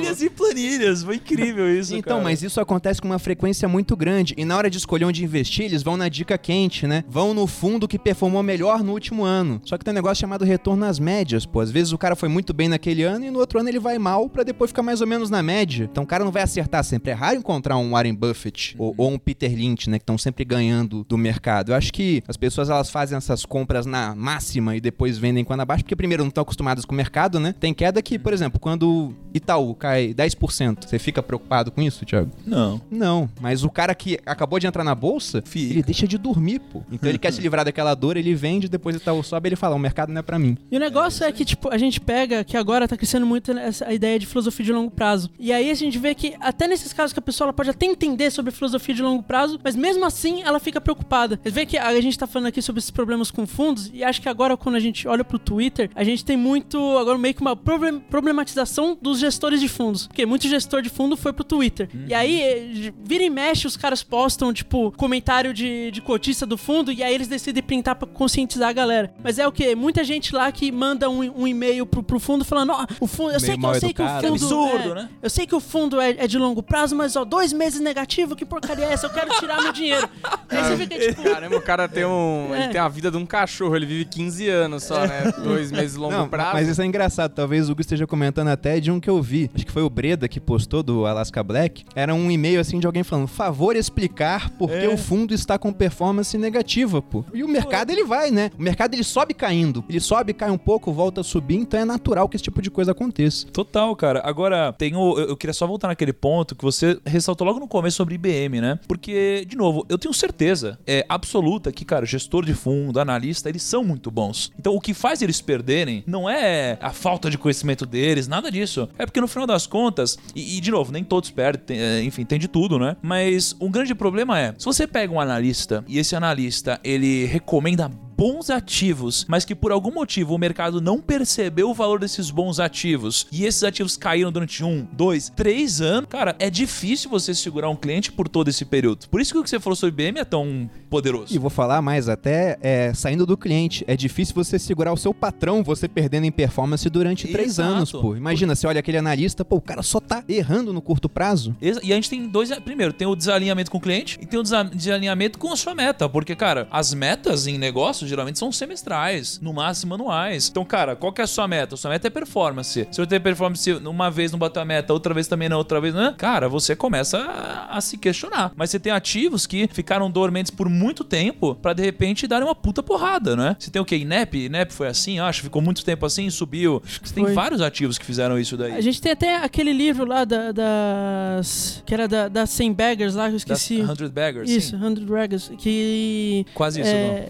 Planilhas e planilhas. Foi incrível isso, Então, cara. mas isso acontece com uma frequência muito grande. E na hora de escolher onde investir, eles vão na dica quente, né? Vão no fundo que performou melhor no último ano. Só que tem um negócio chamado retorno às médias, pô. Às vezes o cara foi muito bem naquele ano e no outro ano ele vai mal pra depois ficar mais ou menos na média. Então o cara não vai acertar sempre. É raro encontrar um Warren Buffett ou, ou um Peter Lynch, né? Que estão sempre ganhando do mercado. Eu acho que as pessoas elas fazem essas compras na máxima e depois vendem quando abaixo, porque primeiro não estão acostumadas com o mercado, né? Tem queda que, por exemplo, quando Itaú cai 10%, você fica preocupado com isso, Thiago? Não. Não, mas o cara que acabou de entrar na bolsa, Fica. ele deixa de dormir, pô. Então ele quer se livrar daquela dor, ele vende, depois ele o sobe, ele fala, o mercado não é pra mim. E o negócio é que, tipo, a gente pega que agora tá crescendo muito essa ideia de filosofia de longo prazo. E aí a gente vê que, até nesses casos que a pessoa ela pode até entender sobre filosofia de longo prazo, mas mesmo assim ela fica preocupada. Você vê que a gente tá falando aqui sobre esses problemas com fundos, e acho que agora quando a gente olha pro Twitter, a gente tem muito, agora meio que uma problem- problematização dos gestores de fundos. Porque muito gestor de fundo foi pro Twitter. E aí, eh, vira e mexe, os caras postam, tipo, comentário de, de cotista do fundo, e aí eles decidem printar pra conscientizar a galera. Mas é o que? Muita gente lá que manda um, um e-mail pro, pro fundo falando, ó, o fundo, eu sei, que, eu sei que o fundo. Absurdo, é, né? Eu sei que o fundo é, é de longo prazo, mas ó, dois meses negativo, que porcaria é essa? Eu quero tirar meu dinheiro. aí você fica tipo. Caramba, o cara tem um. É. Ele tem a vida de um cachorro, ele vive 15 anos só, né? Dois meses longo Não, prazo. mas isso é engraçado. Talvez o Hugo esteja comentando até de um que eu vi. Acho que foi o Breda que postou do Alaska Black. Era um e-mail assim de alguém falando: favor explicar por que É. o fundo está com performance negativa, pô. E o mercado ele vai, né? O mercado ele sobe caindo. Ele sobe, cai um pouco, volta a subir. Então é natural que esse tipo de coisa aconteça. Total, cara. Agora, tem o, eu eu queria só voltar naquele ponto que você ressaltou logo no começo sobre IBM, né? Porque, de novo, eu tenho certeza é, absoluta que, cara, gestor de fundo, analista, eles são muito bons. Então, o que faz eles perderem não é a falta de conhecimento deles, nada disso. É porque, no final das contas, e, e, de novo, nem todos perdem, tem, é, enfim, tem de tudo, né? Mas um grande problema é, se você pega um analista e esse analista, ele recomenda bons ativos, mas que por algum motivo o mercado não percebeu o valor desses bons ativos e esses ativos caíram durante um, dois, três anos, cara, é difícil você segurar um cliente por todo esse período. Por isso que o que você falou sobre IBM é tão poderoso. E vou falar mais até é, saindo do cliente. É difícil você segurar o seu patrão, você perdendo em performance durante três Exato. anos, pô. Imagina, você olha aquele analista, pô, o cara só tá errando no curto prazo. E a gente tem dois. Primeiro, tem o desalinhamento com o cliente e tem o desa- desalinhamento com a sua meta. Porque, cara, as metas em negócios geralmente são semestrais, no máximo anuais. Então, cara, qual que é a sua meta? A sua meta é performance. Se eu ter performance uma vez não bateu a meta, outra vez também não, outra vez não, cara, você começa a, a se questionar. Mas você tem ativos que ficaram dormentes por muito tempo pra de repente darem uma puta porrada, né? Você tem o que? INEP? INEP foi assim, acho, ficou muito tempo assim, subiu. Você tem foi. vários ativos que fizeram isso daí. A gente tem até aquele livro lá da- das. que era da, das 100 Baggers lá, que eu Das esqueci. 100 Baggers, Isso, sim. 100 Baggers. Que. Quase isso, não. é,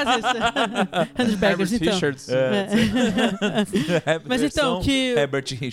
é, fazer isso. Andrew Beggars, Herbert então. Richards. É. Mas então, que-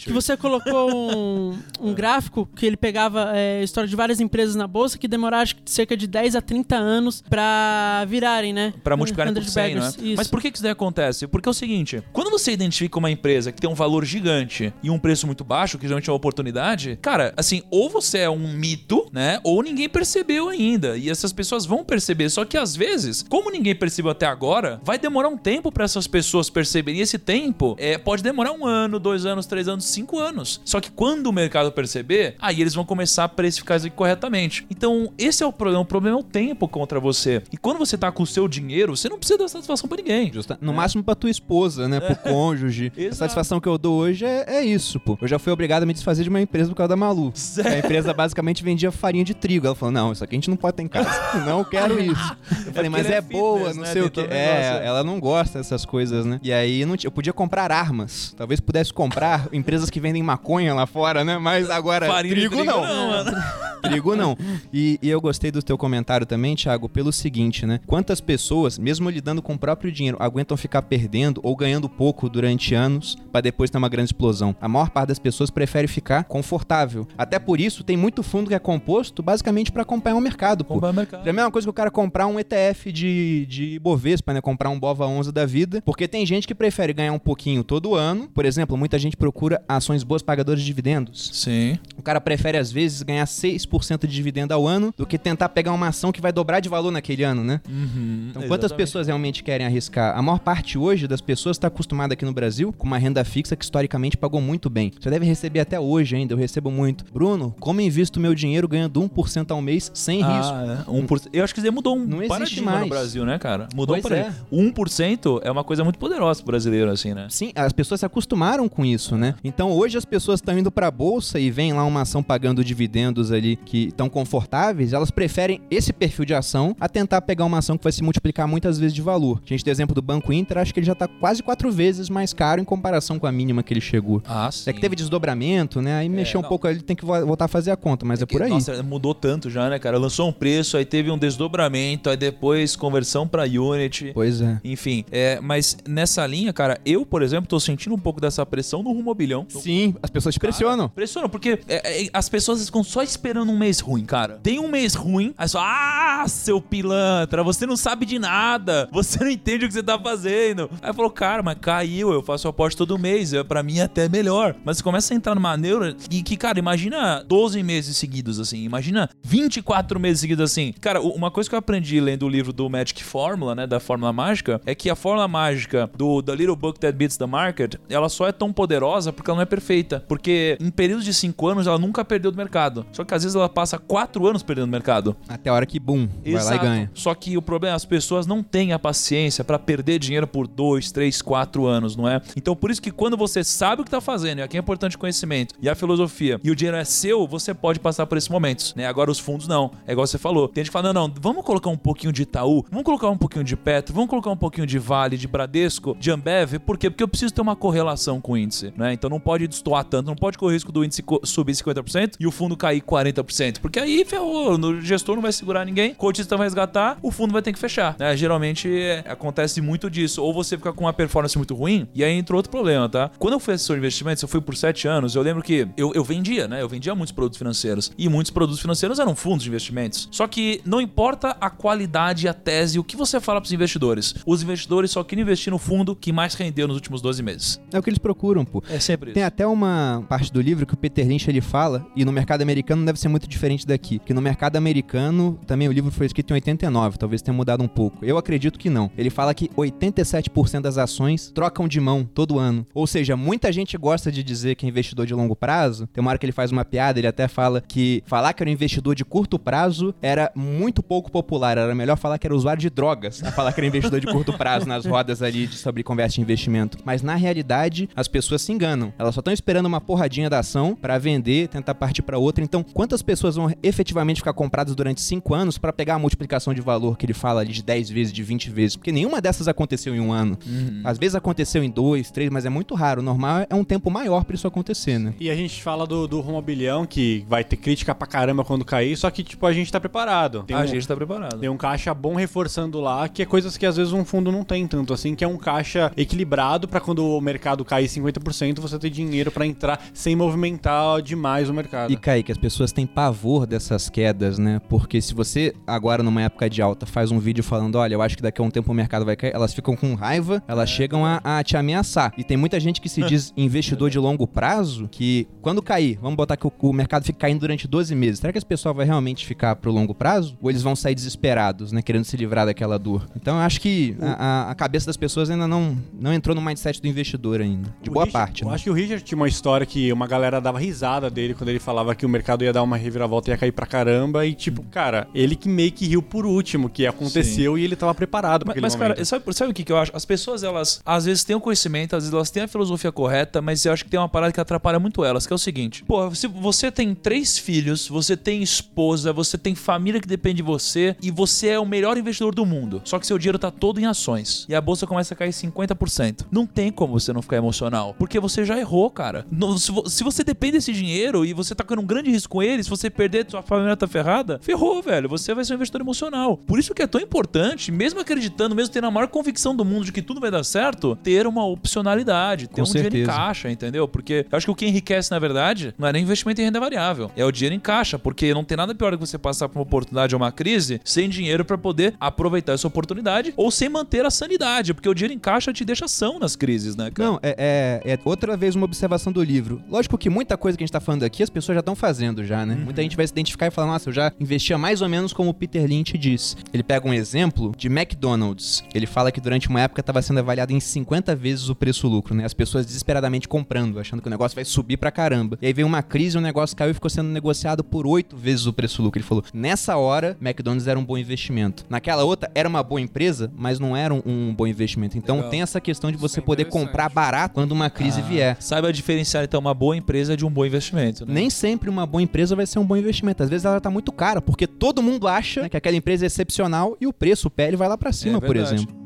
Que você colocou um, um gráfico que ele pegava é, história de várias empresas na bolsa que demoraram acho que, cerca de 10 a 30 anos pra virarem, né? Pra multiplicar por Hundred 100, né? Isso. Mas por que que isso daí acontece? Porque é o seguinte, quando você identifica uma empresa que tem um valor gigante e um preço muito baixo, que geralmente é uma oportunidade, cara, assim, ou você é um mito, né? Ou ninguém percebeu ainda. E essas pessoas vão perceber. Só que às vezes, como ninguém percebeu até agora, vai demorar um tempo pra essas pessoas perceberem. E esse tempo é, pode demorar um ano, dois anos, três anos, cinco anos. Só que quando o mercado perceber, aí eles vão começar a precificar isso aqui corretamente. Então, esse é o problema. O problema é o tempo contra você. E quando você tá com o seu dinheiro, você não precisa dar satisfação pra ninguém. Justa- No máximo pra tua esposa, né? Pro cônjuge. A satisfação que eu dou hoje é, é isso, pô. Eu já fui obrigado a me desfazer de uma empresa por causa da Malu. A empresa basicamente vendia farinha de trigo. Ela falou: não, isso aqui a gente não pode ter em casa. Não quero isso. Eu falei, mas porque é é boa, fitness, não né? Sei o negócio, É, é. ela não gosta dessas coisas, né? E aí não tinha- eu podia comprar armas. Talvez pudesse comprar empresas que vendem maconha lá fora, né? Mas agora, trigo, trigo não. não, mano. Trigo não. E, e eu gostei do teu comentário também, Thiago, pelo seguinte, né? Quantas pessoas, mesmo lidando com o próprio dinheiro, aguentam ficar perdendo ou ganhando pouco durante anos pra depois ter uma grande explosão? A maior parte das pessoas prefere ficar confortável. Até por isso, tem muito fundo que é composto basicamente pra acompanhar o mercado, pô. Comprar no mercado. É a mesma coisa que o cara comprar um ETF de, de Bovespa, né? Comprar um Bova 11 da vida. Porque tem gente que prefere ganhar um pouquinho todo ano. Por exemplo, muita gente procura ações boas pagadoras de dividendos. Sim. O cara prefere, às vezes, ganhar 6% de dividendo ao ano do que tentar pegar uma ação que vai dobrar de valor naquele ano, né? Uhum, Então, quantas exatamente. pessoas realmente querem arriscar? A maior parte hoje das pessoas está acostumada aqui no Brasil com uma renda fixa que historicamente pagou muito bem. Você deve receber até hoje ainda, eu recebo muito. Bruno, como invisto meu dinheiro ganhando 1% ao mês sem risco? Ah, é. 1%. Eu acho que isso mudou um Não existe paradigma mais. no Brasil, né, cara? Mudou Pois um paradigma. 1% é uma coisa muito poderosa pro brasileiro, assim, né? Sim, as pessoas se acostumaram com isso, né? Então hoje as pessoas estão indo pra bolsa e vem lá uma ação pagando dividendos ali que estão confortáveis, elas preferem esse perfil de ação a tentar pegar uma ação que vai se multiplicar muitas vezes de valor. A gente tem exemplo do Banco Inter, acho que ele já tá quase quatro vezes mais caro em comparação com a mínima que ele chegou. Ah, sim. É que teve desdobramento, né? Aí mexeu um não. pouco, ele tem que vo- voltar a fazer a conta, mas é, por aí. Nossa, mudou tanto já, né, cara? Lançou um preço, aí teve um desdobramento, aí depois conversão pra Unity. Pois é. Enfim, é, mas nessa linha, cara, eu, por exemplo, tô sentindo um pouco dessa pressão no rumo ao bilhão. Sim, as pessoas te pressionam. Pressiona, porque é, é, as pessoas ficam só esperando um mês ruim, cara. Tem um mês ruim, aí só, ah, seu pilantra, você não sabe de nada, você não entende o que você tá fazendo. Aí falou, cara, mas caiu, eu faço aporte todo mês, é, pra mim é até melhor. Mas você começa a entrar numa neura e que, cara, imagina 12 meses seguidos assim, imagina 24 meses seguidos assim. Cara, uma coisa que eu aprendi lendo o livro do Magic Formula, né, da Fórmula Mágica, é que a fórmula mágica do The Little Book That Beats the Market, ela só é tão poderosa porque ela não é perfeita. Porque em períodos de 5 anos ela nunca perdeu do mercado. Só que às vezes ela passa 4 anos perdendo do mercado. Até a hora que, bum, vai lá e ganha. Só que o problema é as pessoas não têm a paciência pra perder dinheiro por 2, 3, 4 anos, não é? Então por isso que quando você sabe o que tá fazendo, e aqui é importante o conhecimento e a filosofia, e o dinheiro é seu, você pode passar por esses momentos, né? Agora os fundos não. É igual você falou. Tem gente que fala: "Não, não, vamos colocar um pouquinho de Itaú, vamos colocar um pouquinho de Petro, vamos colocar um pouquinho de Vale, de Bradesco, de Ambev, por quê? Porque eu preciso ter uma correlação com o índice, né? Então não pode destoar tanto, não pode correr o risco do índice subir 50% e o fundo cair 40%, porque aí ferrou, o gestor não vai segurar ninguém, o cotista vai resgatar, o fundo vai ter que fechar, né? Geralmente é, acontece muito disso, ou você fica com uma performance muito ruim, e aí entra outro problema, tá? Quando eu fui assessor de investimentos, eu fui por 7 anos, eu lembro que eu, eu vendia, né? Eu vendia muitos produtos financeiros, e muitos produtos financeiros eram fundos de investimentos. Só que não importa a qualidade, a tese, o que você fala pros investidores. Os investidores só queriam investir no fundo que mais rendeu nos últimos 12 meses. É o que eles procuram, pô. É sempre isso. Tem até uma parte do livro que o Peter Lynch ele fala, e no mercado americano deve ser muito diferente daqui, que no mercado americano, também o livro foi escrito em 89, talvez tenha mudado um pouco. Eu acredito que não. Ele fala que 87% das ações trocam de mão todo ano. Ou seja, muita gente gosta de dizer que é investidor de longo prazo. Tem uma hora que ele faz uma piada, ele até fala que falar que era um investidor de curto prazo era muito pouco popular, era melhor falar que era usuário de drogas a falar que era investidor de curto prazo nas rodas ali de sobre conversa de investimento. Mas na realidade, as pessoas se enganam. Elas só estão esperando uma porradinha da ação pra vender, tentar partir pra outra. Então, quantas pessoas vão efetivamente ficar compradas durante 5 anos pra pegar a multiplicação de valor que ele fala ali de 10 vezes, de 20 vezes? Porque nenhuma dessas aconteceu em um ano. Às vezes aconteceu em dois, três, mas é muito raro. O normal é um tempo maior pra isso acontecer, né? E a gente fala do, do rumo ao bilhão, que vai ter crítica pra caramba quando cair, só que, tipo, a gente tá preparado. Tem a um, gente tá preparado. tem um caixa bom reforçando lá, que é coisas que às vezes um fundo não tem tanto, assim, que é um caixa equilibrado pra quando o mercado cair 50%, você ter dinheiro pra entrar sem movimentar demais o mercado. E Kaique, as pessoas têm pavor dessas quedas, né? Porque se você, agora numa época de alta, faz um vídeo falando, olha, eu acho que daqui a um tempo o mercado vai cair, elas ficam com raiva, elas chegam a, a te ameaçar. E tem muita gente que se diz investidor de longo prazo, que quando cair, vamos botar que o, o mercado fica caindo durante 12 meses, será que esse pessoal vai realmente ficar pro longo prazo? Ou eles vão sair desesperados, né? Querendo se livrar daquela dor? Então eu acho que a, a- cabeça das pessoas ainda não, não entrou no mindset do investidor ainda. De O boa Richard- parte, Eu né? acho que o Richard tinha uma história que uma galera dava risada dele quando ele falava que o mercado ia dar uma reviravolta e ia cair pra caramba. E, tipo, cara, ele que meio que riu por último, que aconteceu e ele tava preparado pra Mas, aquele mas, momento. cara, sabe, sabe o que, que eu acho? As pessoas, elas, às vezes têm o conhecimento, às vezes elas têm a filosofia correta, mas eu acho que tem uma parada que atrapalha muito elas, que é o seguinte: pô, se você tem três filhos, você tem esposa, você tem família que depende de você e você é o melhor investidor do mundo. Só que seu dinheiro tá todo em ações e a bolsa começa a cair 50%. Não tem como você não ficar emocional, porque você já errou, cara. Não- se, vo- se você depende desse dinheiro e você tá correndo um grande risco com ele, se você perder, sua família tá ferrada, ferrou, velho. Você vai ser um investidor emocional. Por isso que é tão importante, mesmo acreditando, mesmo tendo a maior convicção do mundo de que tudo vai dar certo, ter uma opcionalidade, ter Com um dinheiro em certeza. caixa, entendeu? Porque eu acho que o que enriquece, na verdade, não é nem investimento em renda variável, é o dinheiro em caixa, porque não tem nada pior do que você passar por uma oportunidade ou uma crise sem dinheiro pra poder aproveitar essa oportunidade ou sem manter a sanidade, porque o dinheiro em caixa te deixa ação nas crises, né, cara? Não, é, é- é outra vez uma observação do livro. Lógico que muita coisa que a gente tá falando aqui, as pessoas já estão fazendo já, né? Muita gente vai se identificar e falar, nossa, eu já investia mais ou menos como o Peter Lynch diz. Ele pega um exemplo de McDonald's. Ele fala que durante uma época estava sendo avaliado em 50 vezes o preço-lucro, né? As pessoas desesperadamente comprando, achando que o negócio vai subir pra caramba. E aí veio uma crise, o negócio caiu e ficou sendo negociado por 8 vezes o preço-lucro. Ele falou, nessa hora, McDonald's era um bom investimento. Naquela outra, era uma boa empresa, mas não era um, um bom investimento. Então Legal. tem essa questão de você é poder comprar barato quando uma crise Ah, vier. Saiba diferenciar, então, uma boa empresa de um bom investimento, né? Nem sempre uma boa empresa vai ser um bom investimento. Às vezes ela tá muito cara, porque todo mundo acha né, que aquela empresa é excepcional e o preço, o PL, vai lá pra cima, É por exemplo.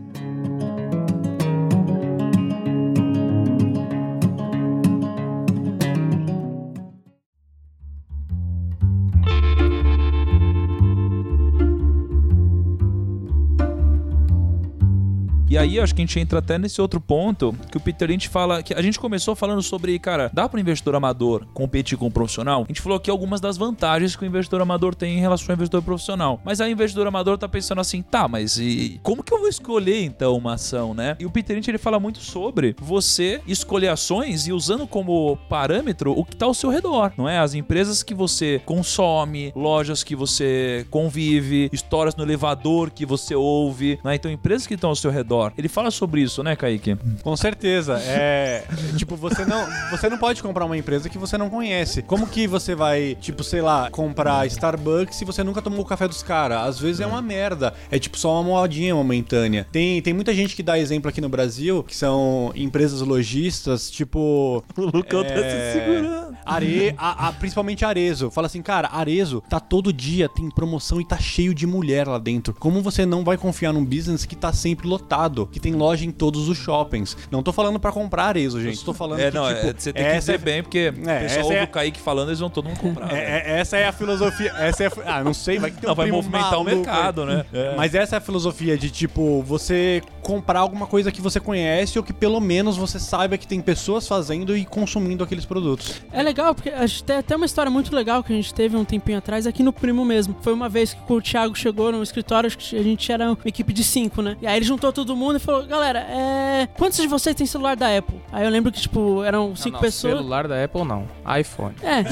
Aí, acho que a gente entra até nesse outro ponto que o Peter Lynch fala que a gente começou falando sobre, cara, dá para o investidor amador competir com o profissional? A gente falou aqui algumas das vantagens que o investidor amador tem em relação ao investidor profissional. Mas aí o investidor amador tá pensando assim, tá, mas e como que eu vou escolher então uma ação, né? E o Peter Lynch ele fala muito sobre você escolher ações e usando como parâmetro o que tá ao seu redor, não é? As empresas que você consome, lojas que você convive, histórias no elevador que você ouve, né? Então empresas que estão ao seu redor. Ele fala sobre isso, né, Kaique? Com certeza. É. tipo, você não, você não pode comprar uma empresa que você não conhece. Como que você vai, tipo, sei lá, comprar Starbucks se você nunca tomou o café dos caras? Às vezes é uma merda. É tipo só uma modinha momentânea. Tem, tem muita gente que dá exemplo aqui no Brasil, que são empresas lojistas, tipo. O Lucão tá É, se segurando. Are, a- a- principalmente Arezo. Fala assim, cara, Arezo tá todo dia, tem promoção e tá cheio de mulher lá dentro. Como você não vai confiar num business que tá sempre lotado, que tem loja em todos os shoppings? Não tô falando pra comprar Arezo, gente. Tô falando É, que, não, tipo, é, você tem que dizer é- bem, porque o pessoal essa ouve é- o Kaique falando, eles vão todo mundo comprar. né? É, é- essa é a filosofia. Essa é a, ah, não sei, vai que tem Não, um vai movimentar o mercado, né? É. Mas essa é a filosofia de, tipo, você comprar alguma coisa que você conhece ou que pelo menos você saiba que tem pessoas fazendo e consumindo aqueles produtos. É legal, porque a gente tem até uma história muito legal que a gente teve um tempinho atrás aqui no Primo mesmo. Foi uma vez que o Thiago chegou no escritório, acho que a gente era uma equipe de cinco, né? E aí ele juntou todo mundo e falou: Galera, é. Quantos de vocês têm celular da Apple? Aí eu lembro que, tipo, eram cinco Não, não, pessoas. Celular da Apple não. iPhone. É,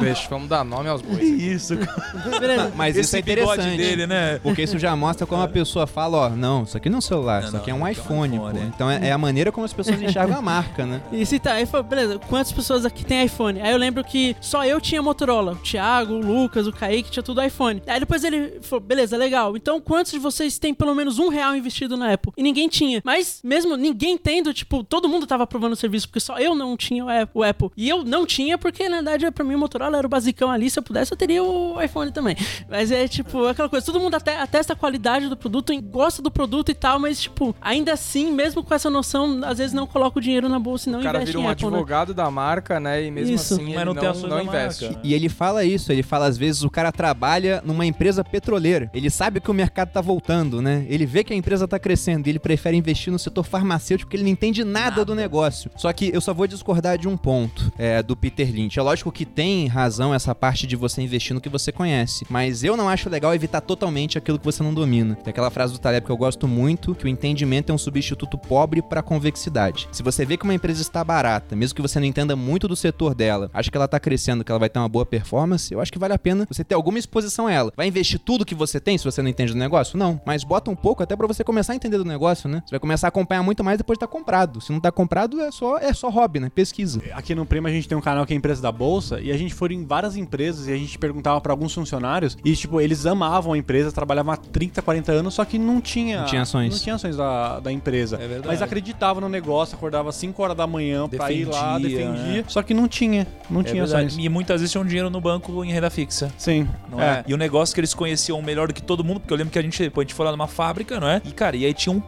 Deixa, vamos dar nome aos bois. Isso, beleza. Mas isso esse é bigode interessante. dele, né? Porque isso já mostra como a pessoa fala, ó, não, isso aqui não é um celular, Não, isso aqui é não, um isso aqui é um iPhone, iPhone, pô. é. Então é, é a maneira como as pessoas enxergam a marca, né? E se tá, aí falou, beleza, quantas pessoas aqui tem iPhone? Aí eu lembro que só eu tinha Motorola. O Thiago, o Lucas, o Kaique tinha tudo iPhone. Aí depois ele falou, beleza, legal. Então quantos de vocês têm pelo menos um real investido na Apple? E ninguém ninguém tinha. Mas mesmo ninguém tendo, tipo, todo mundo tava aprovando o serviço, porque só eu não tinha o Ap- o Apple. E eu não tinha, porque na verdade, pra mim, o Motorola era o basicão ali. Se eu pudesse, eu teria o iPhone também. Mas é tipo, aquela coisa, todo mundo até atesta a qualidade do produto, e gosta do produto e tal, mas, tipo, ainda assim, mesmo com essa noção, às vezes não coloca o dinheiro na bolsa e não O cara investe vira um Apple, né? advogado da marca, né? E mesmo Isso. assim Mas ele não não, não investe. marca. E ele fala isso, ele fala às vezes o cara trabalha numa empresa petroleira. Ele sabe que o mercado tá voltando, né? Ele vê que a empresa tá crescendo e ele prefere investir no setor farmacêutico porque ele não entende nada, do negócio. Só que eu só vou discordar de um ponto é, do Peter Lynch. É lógico que tem razão essa parte de você investir no que você conhece, mas eu não acho legal evitar totalmente aquilo que você não domina. Tem aquela frase do Taleb que eu gosto muito, que o entendimento é um substituto pobre para convexidade. Se você vê que uma empresa está barata, mesmo que você não entenda muito do setor dela, acha que ela tá crescendo, que ela vai ter uma boa performance, eu acho que vale a pena você ter alguma exposição a ela. Vai investir tudo que você tem se você não entende do negócio? Não. Mas bota um pouco até pra você começar a entender do negócio, né? Você vai começar a acompanhar muito mais depois de tá comprado. Se não tá comprado, é só, é só hobby, né? Pesquisa. Aqui no Prima a gente tem um canal que é a empresa da Bolsa e a gente foi em várias empresas e a gente perguntava pra alguns funcionários e, tipo, eles amavam a empresa, trabalhavam há 30, 40 anos, só que não tinha... Não tinha ações. Não tinha ações da, da empresa. É verdade. Mas acreditava no negócio, acordava 5 horas da manhã pra ir lá, Defendia, né? Só que não tinha, não É tinha verdade. ações. E muitas vezes tinha um dinheiro no banco em renda fixa. Sim. Não é. E o negócio que eles conheciam melhor do que todo mundo, porque eu lembro que a gente, pô, a gente foi lá numa fábrica, não é? E, cara, e aí tinha um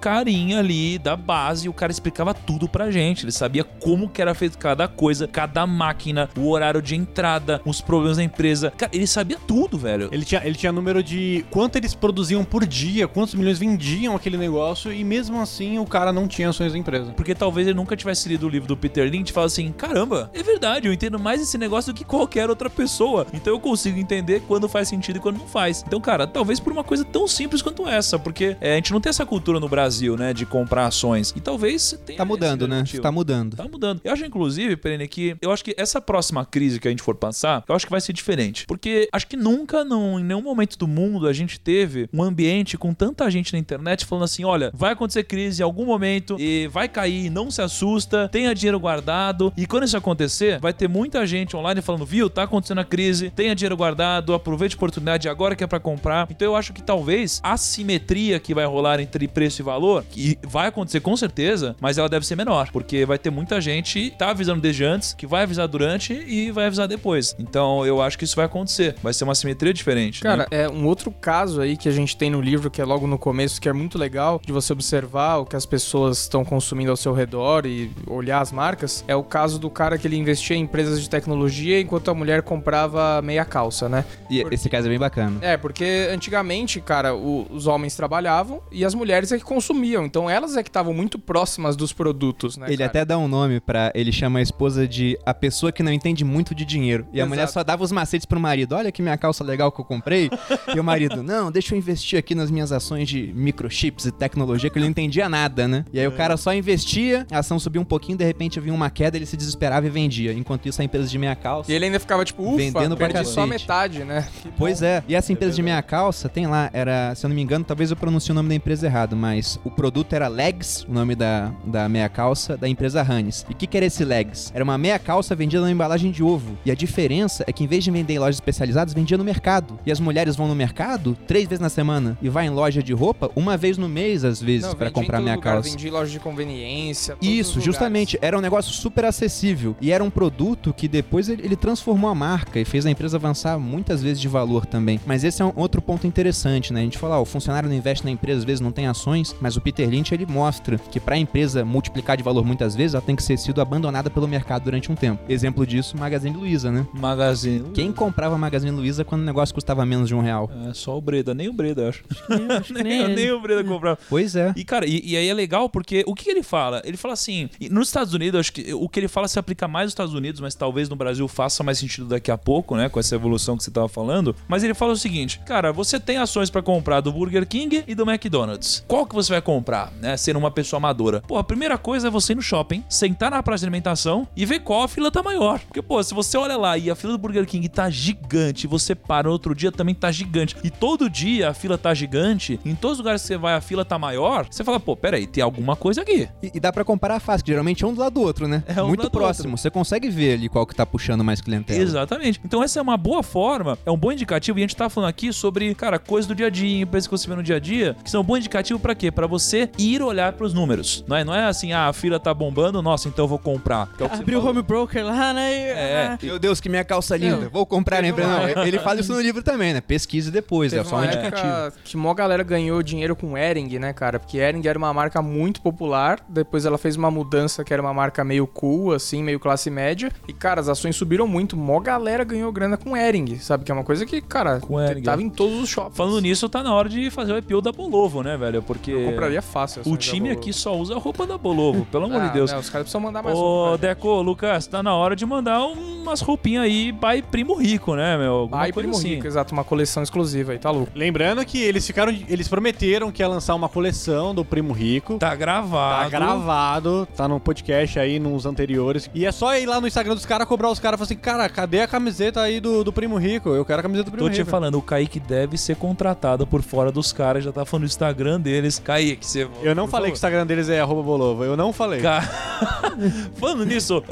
ali da base e o cara explicava tudo pra gente. Ele sabia como que era feito cada coisa, cada máquina, o horário de entrada, os problemas da empresa. Cara, ele sabia tudo, velho. Ele tinha, ele tinha número de quanto eles produziam por dia, quantos milhões vendiam aquele negócio, e mesmo assim o cara não tinha ações da empresa. Porque talvez ele nunca tivesse lido o livro do Peter Lynch e fala assim: caramba, é verdade, eu entendo mais esse negócio do que qualquer outra pessoa. Então eu consigo entender quando faz sentido e quando não faz. Então, cara, talvez por uma coisa tão simples quanto essa, porque é, a gente não tem essa cultura no Brasil, né, de comprar ações. E talvez tenha Tá mudando, né? motivo. Tá mudando. Tá mudando. Eu acho, inclusive, Perene, que eu acho que essa próxima crise que a gente for passar, eu acho que vai ser diferente. Porque acho que nunca, não, em nenhum momento do mundo, a gente teve um ambiente com tanta gente na internet falando assim: olha, vai acontecer crise em algum momento e vai cair, não se assusta, tenha dinheiro guardado. E quando isso acontecer, vai ter muita gente online falando: viu, tá acontecendo a crise, tenha dinheiro guardado, aproveite a oportunidade agora que é pra comprar. Então eu acho que talvez a simetria que vai rolar entre preço e valor, que vai acontecer com certeza, mas ela deve ser menor, porque vai ter muita gente que tá avisando desde antes, que vai avisar durante e vai avisar depois. Então eu acho que isso vai acontecer. Vai ser uma simetria diferente. né? Cara, é um outro caso aí que a gente tem no livro, que é logo no começo, que é muito legal de você observar o que as pessoas estão consumindo ao seu redor e olhar as marcas. É o caso do cara que ele investia em empresas de tecnologia enquanto a mulher comprava meia calça, né? E esse caso é bem bacana. É, porque antigamente, cara, o- os homens trabalhavam e as mulheres é que consumiam. Então elas é que estavam muito próximas dos produtos, né? Ele cara? até dá um nome pra. Ele chama a esposa de a pessoa que não entende muito de dinheiro. E a Exato. mulher só dava os macetes pro marido. Olha que minha calça legal que eu comprei. e o marido, não, deixa eu investir aqui nas minhas ações de microchips e tecnologia, que ele não entendia nada, né? E aí o cara só investia, a ação subia um pouquinho, de repente vinha uma queda, ele se desesperava e vendia. Enquanto isso, a empresa de meia calça. E ele ainda ficava tipo, ufa, Vendendo pra perdi só metade, né? Que Pois bom. é, e essa empresa de meia calça tem lá, era, se eu não me engano, talvez eu pronuncie o nome da empresa errado, mas o produto era Legs, o nome da, da meia calça, da empresa Hannes. E o que, que era esse Legs? Era uma meia calça vendida na embalagem de ovo. E a diferença é que em vez de vender em lojas especializadas, vendia no mercado. E as mulheres vão no mercado três vezes na semana e vai em loja de roupa uma vez no mês, às vezes, em comprar meia lugar, calça. Vendi em loja de conveniência. Isso, justamente. Era um negócio super acessível. E era um produto que depois ele, ele transformou a marca e fez a empresa avançar muitas vezes de valor também. Mas esse é um outro ponto interessante, né? A gente fala, ó, o funcionário não investe na empresa, às vezes não tem ações, mas o Peter Lynch ele mostra que pra empresa multiplicar de valor muitas vezes, ela tem que ser sido abandonada pelo mercado durante um tempo. Exemplo disso, Magazine Luiza, né? Magazine. Quem comprava Magazine Luiza quando o negócio custava menos de um real? É só o Breda, nem o Breda, acho. Nem, acho que nem nem, nem o Breda comprava. Pois é. E, cara, e, e aí é legal porque o que ele fala? Ele fala assim, nos Estados Unidos, acho que o que ele fala se aplica mais nos Estados Unidos, mas talvez no Brasil faça mais sentido daqui a pouco, né? Com essa evolução que você tava falando. Mas ele fala o seguinte, cara, você tem ações pra comprar do Burger King e do McDonald's. Qual que você vai comprar, né? Sendo uma pessoa amadora. Pô, a primeira coisa é você ir no shopping, sentar na praça de alimentação e ver qual a fila tá maior. Porque, pô, se você olha lá e a fila do Burger King tá gigante, você para no outro dia também tá gigante, e todo dia a fila tá gigante, em todos os lugares que você vai a fila tá maior, você fala, pô, peraí, tem alguma coisa aqui. E, e dá pra comparar fácil, que geralmente é um do lado do outro, né? É um Muito lado do próximo. Você consegue ver ali qual que tá puxando mais clientela. Exatamente. Então essa é uma boa forma, é um bom indicativo, e a gente tá falando aqui sobre, cara, coisas do dia a dia, empresas que você vê no dia a dia, que são um bom indicativo pra quê? Pra você ir olhar pros números. Não é, não é assim, ah, a fila tá bombando, nossa, então eu vou comprar. Que é o que você Abriu o home broker lá, né? e- É. ah, Meu Deus, que minha calça linda. Não. Vou comprar, né? Não, ele fala isso no livro também, né? Pesquise depois, é Teve só um uma indicativo. que mó galera ganhou dinheiro com Ering, né, cara? Porque Ering era uma marca muito popular. Depois ela fez uma mudança que era uma marca meio cool, assim, meio classe média. E, cara, as ações subiram muito. Mó galera ganhou grana com Ering, sabe? Que é uma coisa que, cara, Com tava é. em todos os shoppings. Falando nisso, tá na hora de fazer o IPO da Bolovo, né, velho? Porque Eu compraria fácil. o da time aqui só usa a roupa da Bolovo, pelo amor Ah, de Deus. né, os caras precisam mandar mais Ô, roupa? Deco, Lucas, tá na hora de mandar umas roupinhas aí by Primo Rico, né, meu? Alguma Ai, coisa Primo assim. Rico, exato, uma coleção exclusiva aí, tá louco. Lembrando que eles ficaram. Eles prometeram que ia lançar uma coleção do Primo Rico. Tá Tá gravado. gravado, tá no podcast aí, nos anteriores. E é só ir lá no Instagram dos caras cobrar os caras e falar assim: cara, cadê a camiseta aí do, do Primo Rico? Eu quero a camiseta do Primo Tô te Rico. falando, o Kaique deve ser contratado por fora dos caras, já tá falando no Instagram deles. Kaique, você. Eu não por falei que o favor. Instagram deles é arroba Bolovo. Eu não falei. Ca- Falando nisso,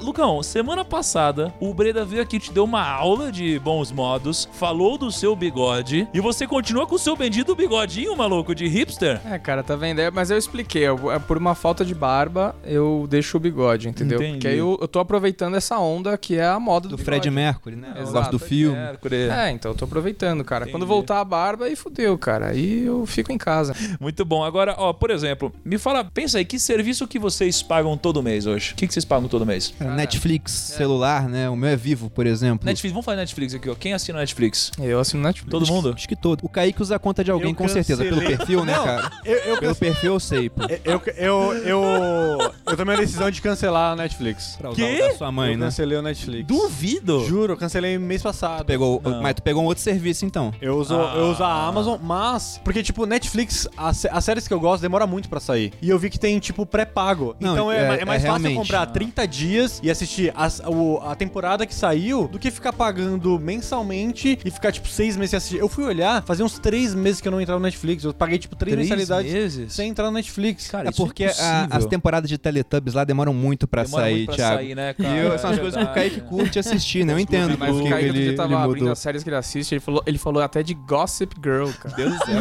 Lucão, semana passada o Breda veio aqui, te deu uma aula de bons modos, falou do seu bigode e você continua com o seu bendito bigodinho, maluco, de hipster? É, cara, tá vendo? É, Mas eu expliquei, eu- é por uma falta de barba, eu deixo o bigode, entendeu? Entendi. Porque aí eu, eu tô aproveitando essa onda que é a moda do, Do Fred. Mercury, né? Eu Exato. gosto do filme. Mercury. É, então eu tô aproveitando, cara. Quando Entendi. voltar a barba, aí fudeu, cara. Aí eu fico em casa. Muito bom. Agora, ó, por exemplo, me fala, pensa aí, que serviço que vocês pagam todo mês hoje? O que, que vocês pagam todo mês? Cara, Netflix, celular, né? O meu é vivo, por exemplo. Netflix, vamos falar Netflix aqui, ó. Quem assina Netflix? Eu assino Netflix. Todo mundo? Acho que todo. O Kaique usa a conta de alguém, Eu com certeza. Pelo cancelei. perfil, né, cara? Eu, eu, Pelo perfil eu sei, pô. eu, eu, eu, eu tomei a decisão de cancelar a Netflix. Pra usar Quê? o da sua mãe, eu né? cancelei o Netflix. Duvido! Juro, eu cancelei mês passado. Pegou, Não. mas tu pegou um outro serviço, então. Eu uso, Ah. eu uso a Amazon, mas. Porque, tipo, Netflix, as, as séries que eu gosto demora muito pra sair. E eu vi que tem, tipo, pré-pago. Então é, é- é mais é fácil comprar 30 dias e assistir as- o- a temporada que saiu do que ficar pagando mensalmente e ficar, tipo, seis meses sem assistir. Eu fui olhar, fazia uns três meses que eu não entrava no Netflix. Eu paguei, tipo, três, Três mensalidades meses? sem entrar no Netflix. Cara, é isso porque a- as temporadas de Teletubbies lá demoram muito pra Demora sair, muito pra Thiago. sair, né, E cara? eu, são as É coisas que o verdade. Kaique curte assistir, né? Eu entendo Mas o Kaique ele, ele, ele tava abrindo mudou. as séries que ele assiste, ele falou, ele falou até de Gossip Girl, cara. Deus do céu.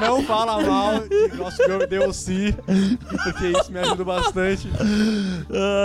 Não, não fala mal de Gossip Girl DLC, porque isso me ajuda bastante.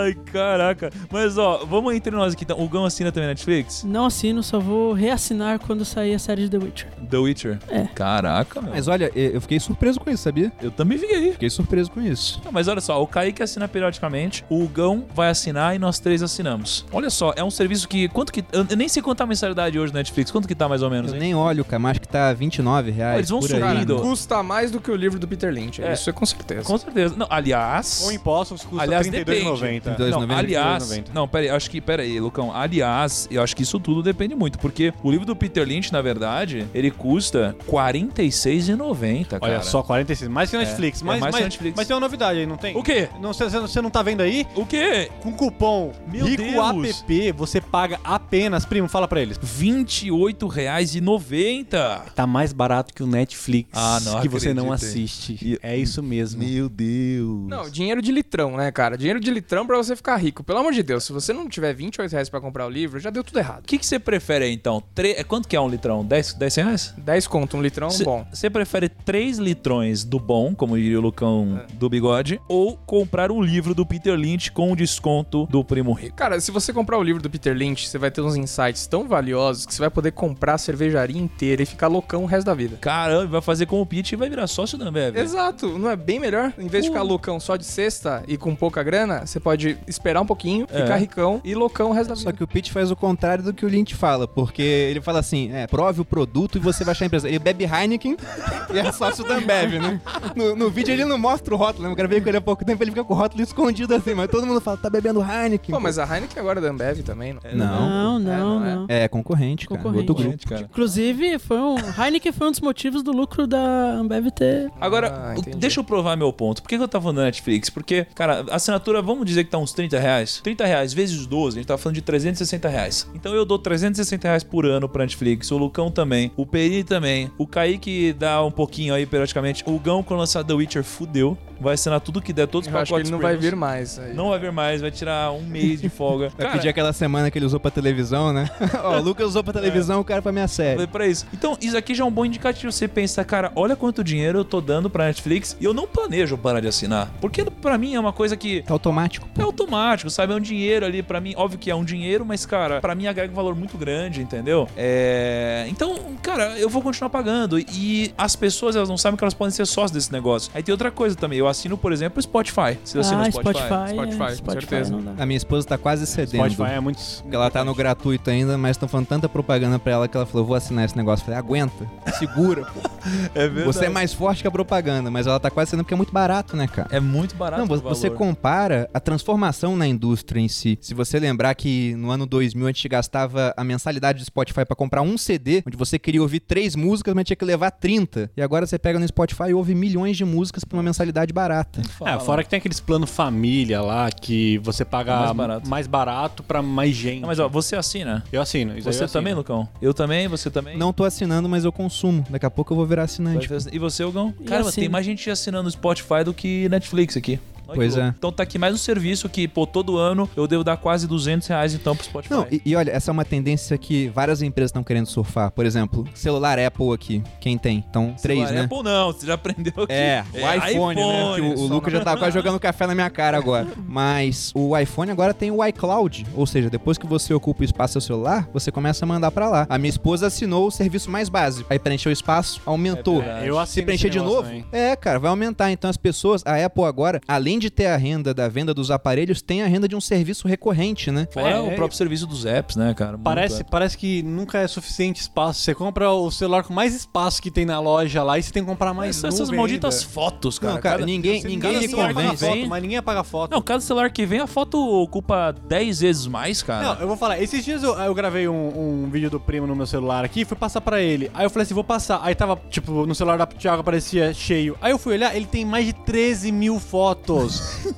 Ai, caraca. Mas, ó, vamos entre nós aqui. Então. O Gão assina também Netflix? Não assino, só vou reassinar quando sair a série de The Witcher. The Witcher? É. Caraca, meu. Mas olha, eu fiquei surpreso com isso, sabia? Eu também fiquei. Fiquei surpreso com isso. Não, mas olha só, o Kaique assina periodicamente, o Gão vai assinar e nós três assinamos. Olha só, é um serviço que. Quanto que. Eu nem sei quanto tá a mensalidade hoje no Netflix. Quanto que tá mais ou menos, Eu hein? nem olho, cara, mas acho que tá 29 reais. Eles vão por aí, subindo. Custa mais do que o livro do Peter Lynch. É. Isso é com certeza. Com certeza. Não, aliás. Com impostos custa Aliás, R$ depende. 32,90. R$ Não, 2,90. aliás, 2,90. não, peraí, acho que, peraí, Lucão, aliás, eu acho que isso tudo depende muito, porque o livro do Peter Lynch, na verdade, ele custa R$ 46,90, cara. Olha só, 46. Mais que o É, Netflix. é mas, mais que mas, o Netflix. mas tem uma novidade aí, não tem? O quê? Não, Você você não tá vendo aí? O quê? Com cupom Meu Rico Deus. App, você paga apenas, primo, fala pra eles. R$ 28,90. Tá mais barato que o Netflix. Ah, não Que você não assiste. E- É isso mesmo. Meu Deus. Não, dinheiro de litrão, né, cara? Dinheiro de litrão pra você ficar rico. Pelo amor de Deus, se você não tiver 28 reais pra comprar o livro, já deu tudo errado. O que, que você prefere aí, então? Tre... é, Quanto que é um litrão? 10, 10 reais? 10 conto, um litrão, Cê- bom. Você prefere 3 litrões do bom, como diria o Lucão do bigode, ou comprar um livro do Peter Lynch com o desconto do Primo Rico? Cara, se você comprar o livro do Peter Lynch, você vai ter uns insights tão valiosos que você vai poder comprar a cervejaria inteira e ficar loucão o resto da vida. Caramba, vai fazer como o Pete e vai virar sócio da Ambev. Exato, não é bem melhor? Em vez de ficar loucão só de sexta e com pouca grana, você pode esperar um pouquinho, É. ficar ricão e loucão o resto da vida. Só que o Pete faz o contrário do que o Lynch fala, porque ele fala assim, é, prove o produto e você vai achar a empresa. Ele bebe Heineken e é sócio da Ambev, né? No, no vídeo ele não mostra o rótulo, né? Eu gravei com ele há pouco tempo, ele fica com o rótulo escondido assim, mas todo mundo fala, tá bebendo Heineken. Pô, mas a Heineken agora é da Ambev também, não? Não. Não, não, não é? não. É, concorrente, cara. Concorrente. Outro grupo. cara. Inclusive, foi um. Heineken foi um dos motivos do lucro da Ambev ter. Agora, Ah, deixa eu provar meu ponto. Por que, que eu tava falando da Netflix? Porque, cara, a assinatura, vamos dizer que tá uns 30 reais. 30 reais vezes 12, a gente tá falando de 360 reais. Então eu dou 360 reais por ano pra Netflix. O Lucão também. O Peri também. O Kaique dá um pouquinho aí, periodicamente. O Gão, quando lançar The Witcher, fudeu. Vai assinar tudo que der, todos os Eu acho que pacotes ele não vai vir mais. aí. Não vai vir mais, vai tirar um mês de folga. Vai pedir aquela semana que ele usou pra televisão, né? Ó, o Lucas usou pra televisão, o cara pra minha série. Foi pra isso. Então, isso aqui já é um bom indicativo. Você pensa, cara, olha quanto dinheiro eu tô dando pra Netflix e eu não planejo parar de assinar. Porque pra mim é uma coisa que Tá automático. é automático, sabe? É um dinheiro ali pra mim. Óbvio que é um dinheiro, mas, cara, pra mim agrega um valor muito grande, entendeu? É... Então, cara, eu vou continuar pagando. E as pessoas, elas não sabem que elas podem ser sócios desse negócio. Aí tem outra coisa também. Eu assino, por exemplo, o Spotify. Você assina ah, o Spotify. Spotify? Spotify, é, com Spotify certeza. A minha esposa tá quase cedendo. Spotify é muito. Porque ela tá no gratuito ainda, mas estão falando tanta propaganda pra ela que ela falou: vou assinar esse negócio. Eu falei, aguenta, segura, pô. É verdade. Você é mais forte que a propaganda, mas ela tá quase sendo porque é muito barato, né, cara? É muito barato. Não, você valor. compara a transformação na indústria em si. Se você lembrar que no ano 2000 a gente gastava a mensalidade do Spotify pra comprar um CD, onde você queria ouvir três músicas, mas tinha que levar 30. E agora você pega no Spotify e ouve milhões de músicas por uma mensalidade barata. É, fora que tem aqueles plano família lá que você paga É mais barato. mais barato pra mais gente. Não, mas ó, você assina. Eu assino. Isso aí Você eu assino. também, Lucão? Eu também, você também? Não tô assinando, mas eu consumo. Daqui a pouco eu vou virar Vai assinante. fazer- E você, Hugão? Cara, assino. tem mais gente assinando Spotify do que Netflix aqui. Olha que Pois é. Então tá aqui mais um serviço que, pô, todo ano eu devo dar quase 200 reais então pro Spotify. Não, e, e olha, essa é uma tendência que várias empresas estão querendo surfar. Por exemplo, celular Apple aqui. Quem tem? Então, três, Celular né? Apple não, você já aprendeu aqui. É, o iPhone, né? Que o, o Lucas já tava quase jogando café na minha cara agora. Mas o iPhone agora tem o iCloud. Ou seja, depois que você ocupa o espaço do seu celular, você começa a mandar pra lá. A minha esposa assinou o serviço mais básico. Aí preencheu o espaço, aumentou. É. Eu Se preencher de novo, também. é, cara, vai aumentar. Então as pessoas, a Apple agora, além de ter a renda da venda dos aparelhos, tem a renda de um serviço recorrente, né? Fora É, o é. próprio serviço dos apps, né, cara? Muito Parece, app. parece que nunca é suficiente espaço. Você compra o celular com mais espaço que tem na loja lá e você tem que comprar mais Essas essas malditas ainda. fotos, cara. Não, cara, Cada- ninguém, ninguém apaga convence. foto, mas ninguém apaga foto. Não, cada celular que vem, a foto ocupa 10 vezes mais, cara. Não, eu vou falar, esses dias eu, eu gravei um, um vídeo do primo no meu celular aqui e fui passar pra ele. Aí eu falei assim, vou passar. Aí tava, tipo, no celular da Thiago aparecia cheio. Aí eu fui olhar, ele tem mais de 13 mil fotos.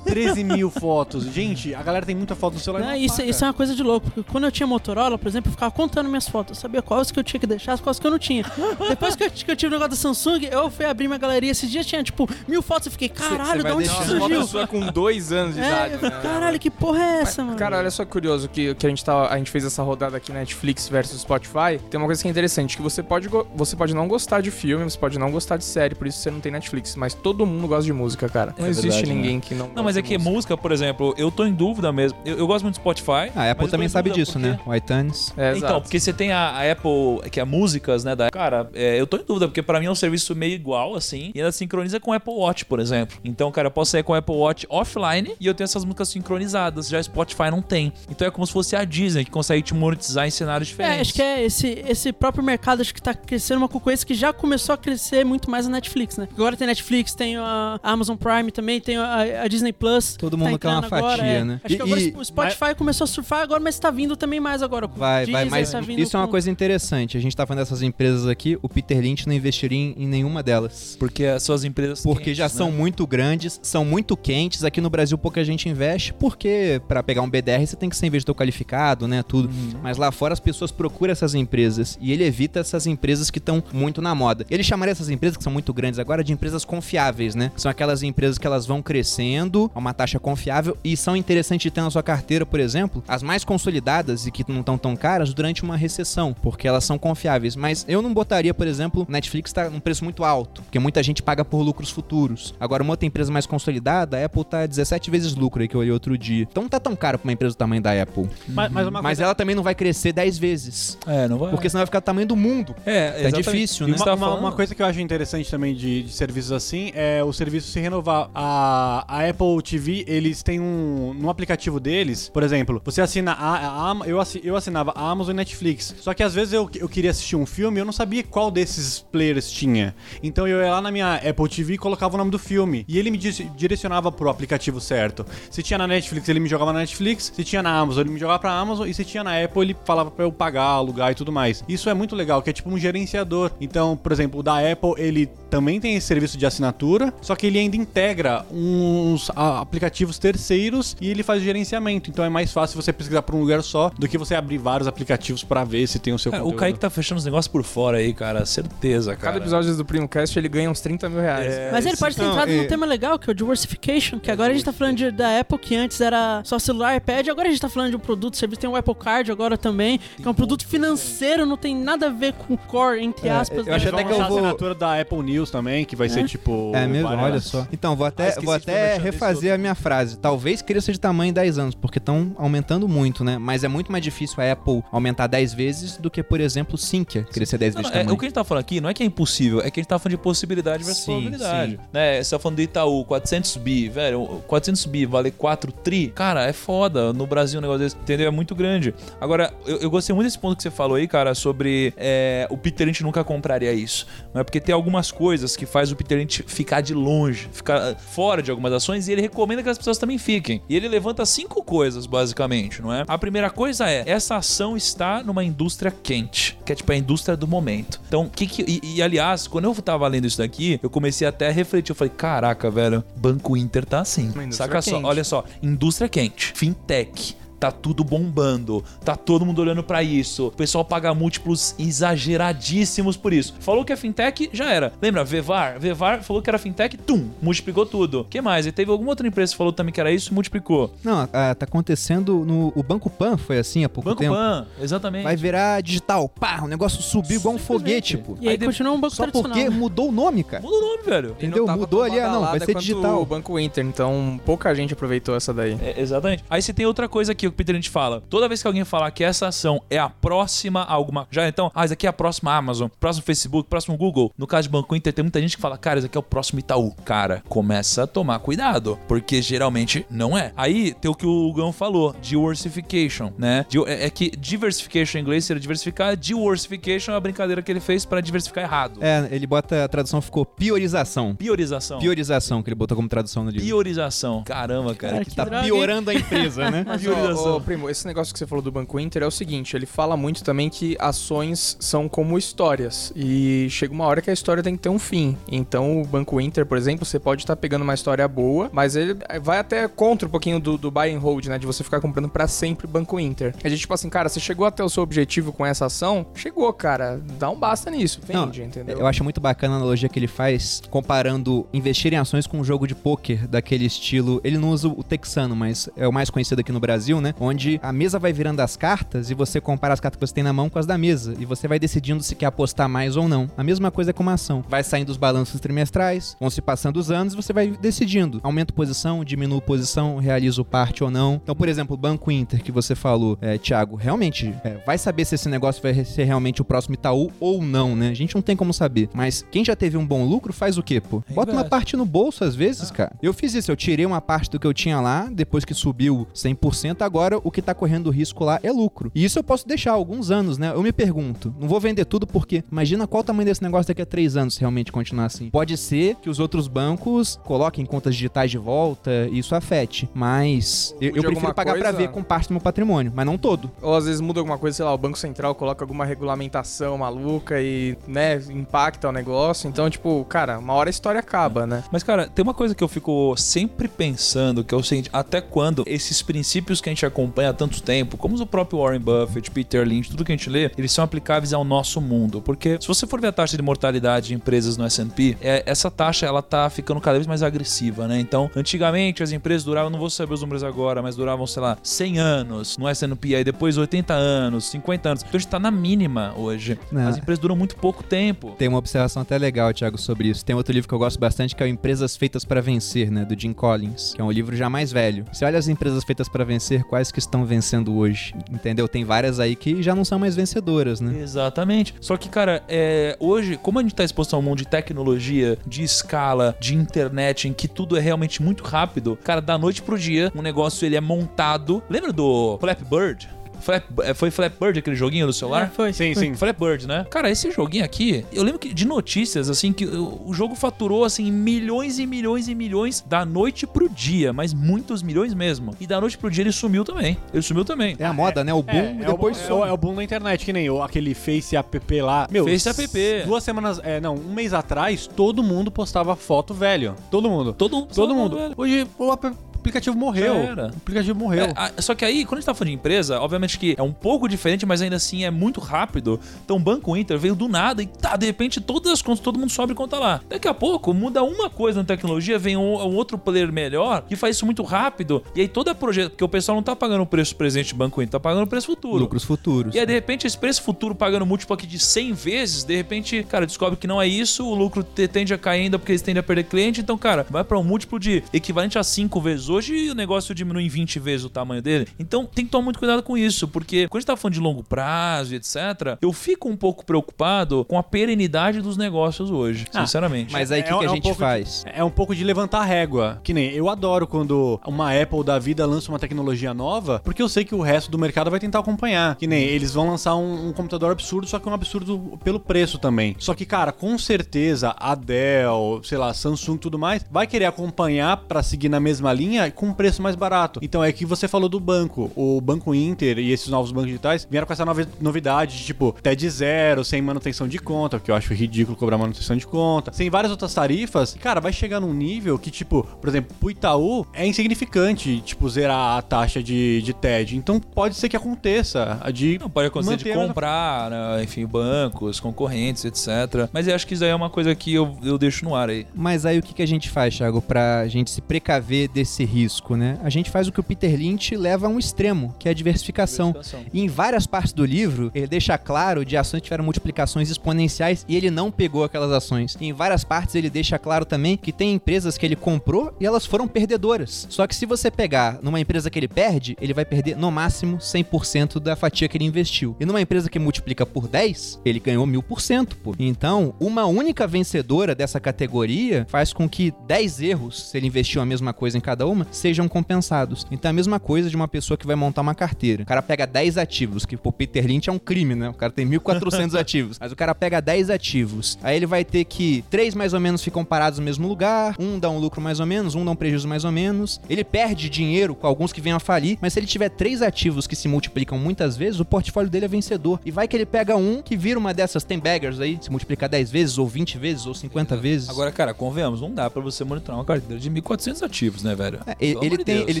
13 mil fotos. Gente, a galera tem muita foto no celular. Não, isso, isso é uma coisa de louco, porque quando eu tinha Motorola, por exemplo, eu ficava contando minhas fotos. Eu sabia quais que eu tinha que deixar, quais que eu não tinha. Depois que eu, que eu tive o negócio da Samsung, eu fui abrir minha galeria. Esses dias tinha, tipo, mil fotos. Eu fiquei, caralho, de onde isso uma surgiu? pessoa com dois anos de É, idade, eu né? caralho, que porra é essa, mano? Cara, olha só que curioso que, que a gente tá, a gente fez essa rodada aqui Netflix versus Spotify. Tem uma coisa que é interessante, que você pode você pode não gostar de filme, você pode não gostar de série, por isso você não tem Netflix, mas todo mundo gosta de música, cara. Não É existe verdade, ninguém né? Que não Não, mas é que música. música, por exemplo, eu tô em dúvida mesmo. Eu, eu gosto muito do Spotify. A mas Apple também sabe disso, porque- né? O iTunes. É, então, porque você tem a, a Apple, que é músicas, né? Da... Cara, é, eu tô em dúvida, porque pra mim é um serviço meio igual, assim, e ela sincroniza com o Apple Watch, por exemplo. Então, cara, eu posso sair com o Apple Watch offline e eu tenho essas músicas sincronizadas. Já o Spotify não tem. Então é como se fosse a Disney, que consegue te monetizar em cenários diferentes. É, acho que é esse, esse próprio mercado, acho que tá crescendo uma coisa que já começou a crescer muito mais a Netflix, né? Agora tem Netflix, tem a Amazon Prime também, tem a, a Disney Plus. Todo tá mundo quer uma entrando agora, fatia, é. né? Acho E- que agora e- o Spotify começou a surfar agora, mas tá vindo também mais agora. com Vai, vai, Deezer, mas tá vindo isso é uma com- coisa interessante. A gente tá falando dessas empresas aqui, o Peter Lynch não investiria em, em nenhuma delas. Porque as suas empresas. Porque quentes, já né? são muito grandes, são muito quentes. Aqui no Brasil pouca gente investe, porque pra pegar um BDR você tem que ser investidor qualificado, né? Tudo. Uhum. Mas lá fora as pessoas procuram essas empresas e ele evita essas empresas que estão muito na moda. Ele chamaria essas empresas que são muito grandes agora de empresas confiáveis, né? São aquelas empresas que elas vão crescendo a uma taxa confiável e são interessantes de ter na sua carteira, por exemplo, as mais consolidadas e que não estão tão caras durante uma recessão, porque elas são confiáveis. Mas eu não botaria, por exemplo, Netflix tá num preço muito alto, porque muita gente paga por lucros futuros. Agora, uma outra empresa mais consolidada, a Apple tá 17 vezes lucro aí que eu olhei outro dia. Então não tá tão caro pra uma empresa do tamanho da Apple. Mas, mas uma Mas coisa- ela também não vai crescer 10 vezes. É, não vai. Porque senão vai ficar do tamanho do mundo. é, tá exatamente. difícil, né? Uma, tá uma- falando- uma coisa que eu acho interessante também de, de serviços assim é o serviço se renovar. A, a Apple TV, eles têm um. No aplicativo deles, por exemplo, você assina a, a, Am- eu, assi- eu assinava a Amazon e Netflix. Só que às vezes eu, eu queria assistir um filme e eu não sabia qual desses players tinha. Então eu ia lá na minha Apple TV e colocava o nome do filme. E ele me direcionava pro aplicativo certo. Se tinha na Netflix, ele me jogava na Netflix. Se tinha na Amazon, ele me jogava pra Amazon. E se tinha na Apple, ele falava pra eu pagar, alugar e tudo mais. Isso é muito legal, que é tipo um gerenciador. Então, por exemplo, o da Apple, ele também tem esse serviço de assinatura, só que ele ainda integra um uns ah, aplicativos terceiros e ele faz o gerenciamento. Então é mais fácil você pesquisar por um lugar só do que você abrir vários aplicativos pra ver se tem o seu Cara, o conteúdo. Kaique tá fechando os negócios por fora aí, cara. Certeza, cara. Cada episódio do Primo Cast ele ganha uns 30 mil reais. É, Mas ele pode ter não, entrado é- num tema legal, que é o diversification, que agora a gente tá falando de- da Apple, que antes era só celular, iPad, agora a gente tá falando de um produto, serviço, tem o Apple Card agora também, que é um produto financeiro, não tem nada a ver com core, entre É, aspas. eu né? acho vão até que eu vou- a assinatura da Apple News também, que vai ser tipo. É mesmo? várias- Olha só. Então, vou Ah, até, esqueci vou fazer até refazer a minha frase. Talvez cresça de tamanho em 10 anos, porque estão aumentando muito, né? Mas é muito mais difícil a Apple aumentar 10 vezes do que, por exemplo, Sinqia crescer 10 Não, vezes não, é, tamanho. o que a gente tá falando aqui não é que é impossível, é que a gente tá falando de possibilidade versus Sim, probabilidade. sim. Né? Você tá falando do Itaú, 400 bi, velho, 400 bi vale 4 tri. Cara, é foda. No Brasil um negócio desse, entendeu? É muito grande. Agora, eu, eu gostei muito desse ponto que você falou aí, cara, sobre é, o Peter Lynch nunca compraria isso. Não é porque tem algumas coisas que faz o Peter Lynch ficar de longe, ficar fora de algumas ações e ele recomenda que as pessoas também fiquem. E ele levanta cinco coisas, basicamente, não é? A primeira coisa é, essa ação está numa indústria quente, que é tipo a indústria do momento. Então, que que... E, e, aliás, quando eu tava lendo isso daqui, eu comecei até a refletir. Eu falei, caraca, velho, Banco Inter tá assim. Saca só, quente. olha só, indústria quente, fintech. Tá tudo bombando, tá todo mundo olhando pra isso. O pessoal paga múltiplos exageradíssimos por isso. Falou que é fintech, já era. Lembra, Vevar? Vevar falou que era fintech, tum, multiplicou tudo. que mais? E teve alguma outra empresa que falou também que era isso, multiplicou. Não, ah, tá acontecendo no o Banco Pan, foi assim há pouco Banco tempo. Pan, exatamente. Vai virar digital. Pá, o negócio subiu igual um foguete, pô. E aí, Aí continua um banco Só tradicional. porque né? mudou o nome, cara. Muda o nome, velho. E Entendeu? Mudou ali, ah, não, vai ser digital. O Banco Inter, então pouca gente aproveitou essa daí. É, exatamente. Aí você tem outra coisa aqui, o que o Peter Lynch fala. Toda vez que alguém falar que essa ação é a próxima a alguma. Já então, ah, isso aqui é a próxima Amazon, próximo Facebook, próximo Google. No caso de Banco Inter, tem muita gente que fala, cara, isso aqui é o próximo Itaú. Cara, começa a tomar cuidado, porque geralmente não é. Aí tem o que o Gão falou, diversification, né? É, é que diversification em inglês seria diversificar, diversification é a brincadeira que ele fez pra diversificar errado. É, ele bota a tradução ficou piorização. Piorização. Piorização, que ele botou como tradução no livro. Piorização. Caramba, cara. Cara, que que Tá droga, piorando a empresa, né? Mas, Priorização. Ô, primo, esse negócio que você falou do Banco Inter é o seguinte, ele fala muito também que ações são como histórias e chega uma hora que a história tem que ter um fim. Então o Banco Inter, por exemplo, você pode estar pegando uma história boa, mas ele vai até contra um pouquinho do, do buy and hold, né, de você ficar comprando pra sempre Banco Inter. A gente tipo assim, cara, você chegou até o seu objetivo com essa ação? Chegou, cara, dá um basta nisso, Não, vende, entendeu? Eu acho muito bacana a analogia que ele faz comparando investir em ações com um jogo de pôquer daquele estilo. Ele não usa o texano, mas é o mais conhecido aqui no Brasil, né? Onde a mesa vai virando as cartas e você compara as cartas que você tem na mão com as da mesa. E você vai decidindo se quer apostar mais ou não. A mesma coisa com uma ação. Vai saindo os balanços trimestrais, vão se passando os anos e você vai decidindo. Aumento posição, diminuo posição, realizo parte ou não. Então, por exemplo, o Banco Inter que você falou, é, Thiago, realmente é, vai saber se esse negócio vai ser realmente o próximo Itaú ou não, né? A gente não tem como saber. Mas quem já teve um bom lucro faz o quê, pô? Bota uma parte no bolso às vezes, cara. Eu fiz isso, eu tirei uma parte do que eu tinha lá, depois que subiu 100%, agora o que tá correndo risco lá é lucro. E isso eu posso deixar alguns anos, né? Eu me pergunto, não vou vender tudo porque imagina qual o tamanho desse negócio daqui a três anos se realmente continuar assim. Pode ser que os outros bancos coloquem contas digitais de volta e isso afete, mas eu, eu prefiro pagar pra coisa? ver com parte do meu patrimônio, mas não todo. Ou às vezes muda alguma coisa, sei lá, o Banco Central coloca alguma regulamentação maluca e, né, impacta o negócio. Então, tipo, cara, uma hora a história acaba, né? Mas, cara, tem uma coisa que eu fico sempre pensando, que é o seguinte, até quando esses princípios que a gente acompanha há tanto tempo, como o próprio Warren Buffett, Peter Lynch, tudo que a gente lê, eles são aplicáveis ao nosso mundo. Porque se você for ver a taxa de mortalidade de empresas no S&P, é, essa taxa, ela tá ficando cada vez mais agressiva, né? Então, antigamente as empresas duravam, não vou saber os números agora, mas duravam, sei lá, 100 anos no S&P, aí depois 80 anos, 50 anos. Então a gente tá na mínima hoje. Não. As empresas duram muito pouco tempo. Tem uma observação até legal, Thiago, sobre isso. Tem outro livro que eu gosto bastante que é o Empresas Feitas para Vencer, né, do Jim Collins, que é um livro já mais velho. Você olha as empresas feitas para vencer, que estão vencendo hoje, entendeu? Tem várias aí que já não são mais vencedoras, né? Exatamente. Só que, cara, é, hoje, como a gente tá exposto a um mundo de tecnologia, de escala, de internet, em que tudo é realmente muito rápido, cara, da noite pro dia, um negócio ele é montado. Lembra do Flappy Bird? Flap, é, foi Flap Bird aquele joguinho do celular? É, foi. Sim, foi. sim. Flap Bird, né? Cara, esse joguinho aqui, eu lembro que de notícias, assim, que o jogo faturou, assim, milhões e milhões e milhões da noite pro dia, mas muitos milhões mesmo. E da noite pro dia ele sumiu também. Ele sumiu também. É a moda, né? O boom É, e é depois é, o, some. é o boom na internet, que nem o, aquele Face app lá. Meu, Face app. Duas semanas, é, não, um mês atrás, todo mundo postava foto velho. Todo mundo. Todo mundo. Todo mundo. velho. Hoje o ap- aplicativo morreu. O aplicativo morreu. É, a- só que aí, quando a gente tá falando de empresa, obviamente que é um pouco diferente, mas ainda assim é muito rápido. Então o Banco Inter veio do nada e tá, de repente todas as contas, todo mundo sobe conta lá. Daqui a pouco muda uma coisa na tecnologia, vem um, um outro player melhor que faz isso muito rápido. E aí toda projeto, porque o pessoal não tá pagando o preço presente de Banco Inter, tá pagando o preço futuro. Lucros futuros. E aí, de repente, esse preço futuro pagando múltiplo aqui de 100 vezes, de repente, cara, descobre que não é isso, o lucro te- tende a cair ainda porque eles tendem a perder cliente. Então, cara, vai pra um múltiplo de equivalente a 5 vezes hoje e o negócio diminui em 20 vezes o tamanho dele. Então, tem que tomar muito cuidado com isso, porque quando a gente tá falando de longo prazo e etc., eu fico um pouco preocupado com a perenidade dos negócios hoje, Ah, sinceramente. Mas aí o que, É um- que a é um gente pouco de- faz? É um pouco de levantar a régua. Que nem eu adoro quando uma Apple da vida lança uma tecnologia nova, porque eu sei que o resto do mercado vai tentar acompanhar. Que nem eles vão lançar um, um computador absurdo, só que um absurdo pelo preço também. Só que, cara, com certeza a Dell, sei lá, Samsung e tudo mais, vai querer acompanhar pra seguir na mesma linha com um preço mais barato. Então é que você falou do banco. O Banco Inter e esses novos bancos digitais vieram com essa nova novidade de tipo TED zero, sem manutenção de conta, que eu acho ridículo cobrar manutenção de conta, sem várias outras tarifas. Cara, vai chegar num nível que, tipo, por exemplo, pro Itaú é insignificante, tipo, zerar a taxa de, de TED. Então pode ser que aconteça a de. Não, pode acontecer de manter a comprar, né, enfim, bancos, concorrentes, etc. Mas eu acho que isso aí é uma coisa que eu, eu deixo no ar aí. Mas aí o que, que a gente faz, Thiago, pra gente se precaver desse risco, né? A gente faz o que o Peter Lynch leva a um extremo, que é a diversificação. E em várias partes do livro, ele deixa claro de ações que tiveram multiplicações exponenciais e ele não pegou aquelas ações. E em várias partes ele deixa claro também que tem empresas que ele comprou e elas foram perdedoras. Só que se você pegar numa empresa que ele perde, ele vai perder no máximo 100% da fatia que ele investiu. E numa empresa que multiplica por 10, ele ganhou 1000%, pô. Então, uma única vencedora dessa categoria faz com que 10 erros, se ele investiu a mesma coisa em cada uma, sejam compensados. Então é a mesma coisa de uma pessoa que vai montar uma carteira. O cara pega 10 ativos, que pro Peter Lynch é um crime, né? O cara tem 1.400 ativos. Mas o cara pega 10 ativos. Aí ele vai ter que três mais ou menos ficam parados no mesmo lugar, um dá um lucro mais ou menos, um dá um prejuízo mais ou menos. Ele perde dinheiro com alguns que vêm a falir, mas se ele tiver três ativos que se multiplicam muitas vezes, o portfólio dele é vencedor. E vai que ele pega um que vira uma dessas tem baggers aí, se multiplicar 10 vezes, ou 20 vezes, ou 50 vezes. Agora, cara, convenhamos, não dá pra você monitorar uma carteira de 1.400 ativos, né, velho? É, ele, de tem, Deus. ele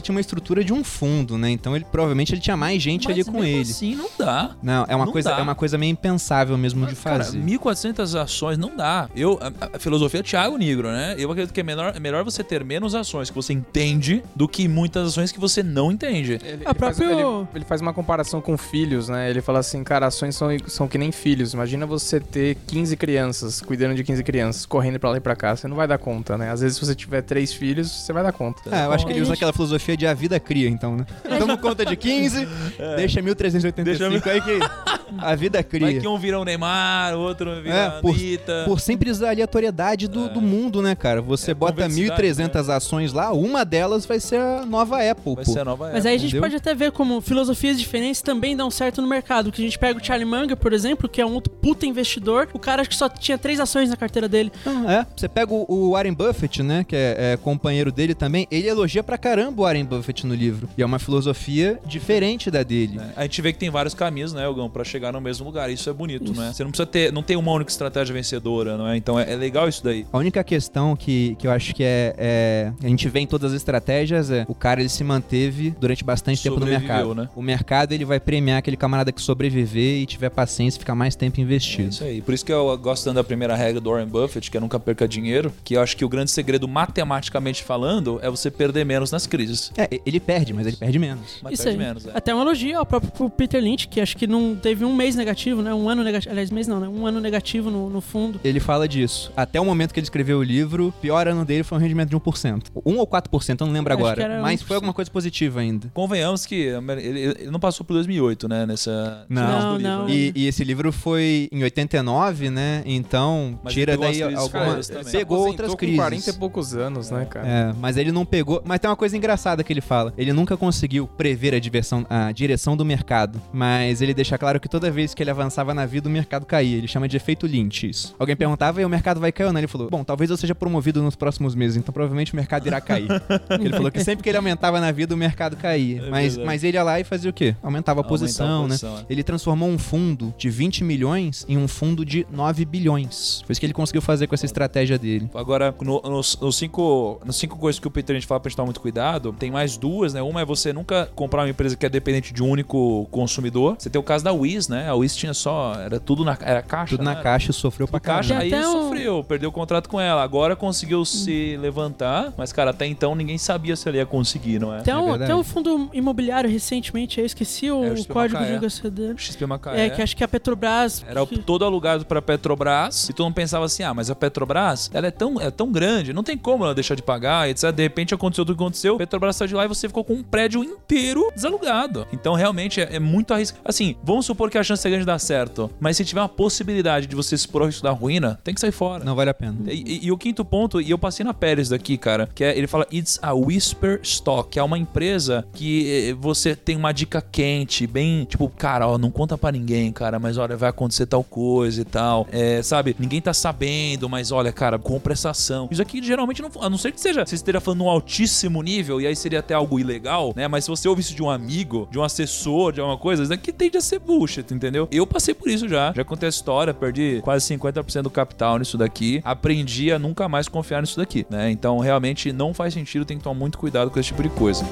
tinha uma estrutura de um fundo, né? Então ele provavelmente ele tinha mais gente Mas ali com mesmo ele. assim, não dá. Não, é uma não coisa, dá. é uma coisa meio impensável mesmo de Cara, fazer. 1.400 ações não dá. Eu, a, a filosofia é Thiago Negro, né? Eu acredito que é melhor, é melhor você ter menos ações que você entende do que muitas ações que você não entende. Ele, Ah, ele faz, próprio- ele- ele faz uma comparação com filhos, né? Ele fala assim, cara, ações são, são que nem filhos. Imagina você ter 15 crianças, cuidando de 15 crianças, correndo pra lá e pra cá. Você não vai dar conta, né? Às vezes, se você tiver três filhos, você vai dar conta. Ah, eu acho que ele É, usa aquela filosofia de a vida cria, então, né? Damos conta de 15, deixa 1385 aí que a vida Vai cria. que um vira o Neymar, outro vira É, por- Anitta. Por simples aleatoriedade do, do mundo, né, cara? Você É, bota convexidade, 1.300 ações lá, uma delas vai ser a nova Apple, Vai pô. ser a nova Mas aí a gente entendeu? pode até ver como filosofias diferentes também dão certo no mercado. Que a gente pega o Charlie Munger, por exemplo, que é um outro puta investidor. O cara acho que só tinha três ações na carteira dele. Ah, é. Você pega o, o Warren Buffett, né? Que é, é companheiro dele também. Ele elogia pra caramba o Warren Buffett no livro. E é uma filosofia diferente da dele. É, A gente vê que tem vários caminhos, né, Elgão, pra chegar no mesmo lugar. Isso é bonito, né? Você não precisa ter, não tem uma única estratégia vencedora, não é? Então é, é legal isso daí. A única questão que, que eu acho que é, é- A gente vê em todas as estratégias é o cara ele se manteve durante bastante tempo no mercado. né? O mercado ele vai premiar aquele camarada que sobreviver e tiver paciência e ficar mais tempo É investido. isso aí. Por isso que eu gosto da primeira regra do Warren Buffett, que é nunca perca dinheiro, que eu acho que o grande segredo, matematicamente falando, é você perder menos nas crises. É, ele perde, mas ele perde menos. Mas Isso perde aí. menos, é. Até um elogio ao próprio Peter Lynch, que acho que não teve um mês negativo, né? Um ano negativo. Aliás, mês não, né? Um ano negativo no, no fundo. Ele fala disso. Até o momento que ele escreveu o livro, o pior ano dele foi um rendimento de 1%. 1 ou 4%, eu não lembro Acho agora. Mas 1%. foi alguma coisa positiva ainda. Convenhamos que ele, ele não passou por 2008, né? Nessa. Não. Não, livro, não. né? E, e esse livro foi em 89, né? Então, Mas tira daí alguma. Pegou Aposentou outras com crises. 40 e poucos anos, né, cara? É, mas ele não pegou. Mas tem uma coisa engraçada que ele fala. Ele nunca conseguiu prever a, diversão, a direção do mercado. Mas ele deixa claro que toda vez que ele avançava na vida, o mercado caía. Ele chama de efeito Lynch isso. Alguém perguntava e o mercado vai cair ou não? Ele falou: Bom, talvez eu seja promovido nos próximos meses, então provavelmente o mercado irá cair. ele falou que sempre que ele aumentava na vida, o mercado caía. É mas, mas ele ia lá e fazia o quê? Aumentava a Aumentava a posição, né? posição, é. Ele transformou um fundo de 20 milhões em um fundo de 9 bilhões. Foi isso que ele conseguiu fazer com essa estratégia dele. Agora, no- nos, nos cinco, nas cinco coisas que o Peter a gente fala pra gente tomar muito cuidado, tem mais duas, né? Uma é você nunca comprar uma empresa que é dependente de um único consumidor. Você tem o caso da Wiz, né? A Wiz tinha só. Era tudo na era caixa. Tudo na né? caixa e sofreu pra caixa, caramba. aí até um- sofreu, perdeu o contrato com ela. Agora conseguiu se levantar, mas, cara, até então ninguém sabia se ele ia conseguir, não é? Um, verdade. tem um fundo imobiliário recentemente, eu esqueci o, É, o código de. O XP Macaé. É, que acho que a Petrobras. Era que- todo alugado pra Petrobras e todo mundo pensava assim: ah, mas a Petrobras ela é tão, é tão grande, não tem como ela deixar de pagar, etc. De repente aconteceu tudo que aconteceu, Petrobras saiu de lá e você ficou com um prédio inteiro desalugado. Então realmente é, é muito arriscado. Assim, vamos supor que a chance é grande de dar certo, mas se tiver uma possibilidade de você expor ao risco da ruína, tem que sair fora. Não vale a pena. E, e- e o quinto ponto, e eu passei na Pérez daqui, cara, que é, ele fala It's a Whisper Stock, que é uma empresa que eh, você tem uma dica quente, bem, tipo, cara, ó, não conta pra ninguém, cara, mas olha, vai acontecer tal coisa e tal. É, sabe, ninguém tá sabendo, mas olha, cara, compra essa ação. Isso aqui geralmente não, a não ser que seja, você esteja falando num altíssimo nível, e aí seria até algo ilegal, né? Mas se você ouve isso de um amigo, de um assessor, de alguma coisa, isso daqui tende a ser bullshit, entendeu? Eu passei por isso já. Já contei a história, perdi quase 50% do capital nisso daqui. Aprendi a nunca mais confiar nisso daqui, né? Então, realmente não faz sentido, tem que tomar muito cuidado com esse tipo de coisa.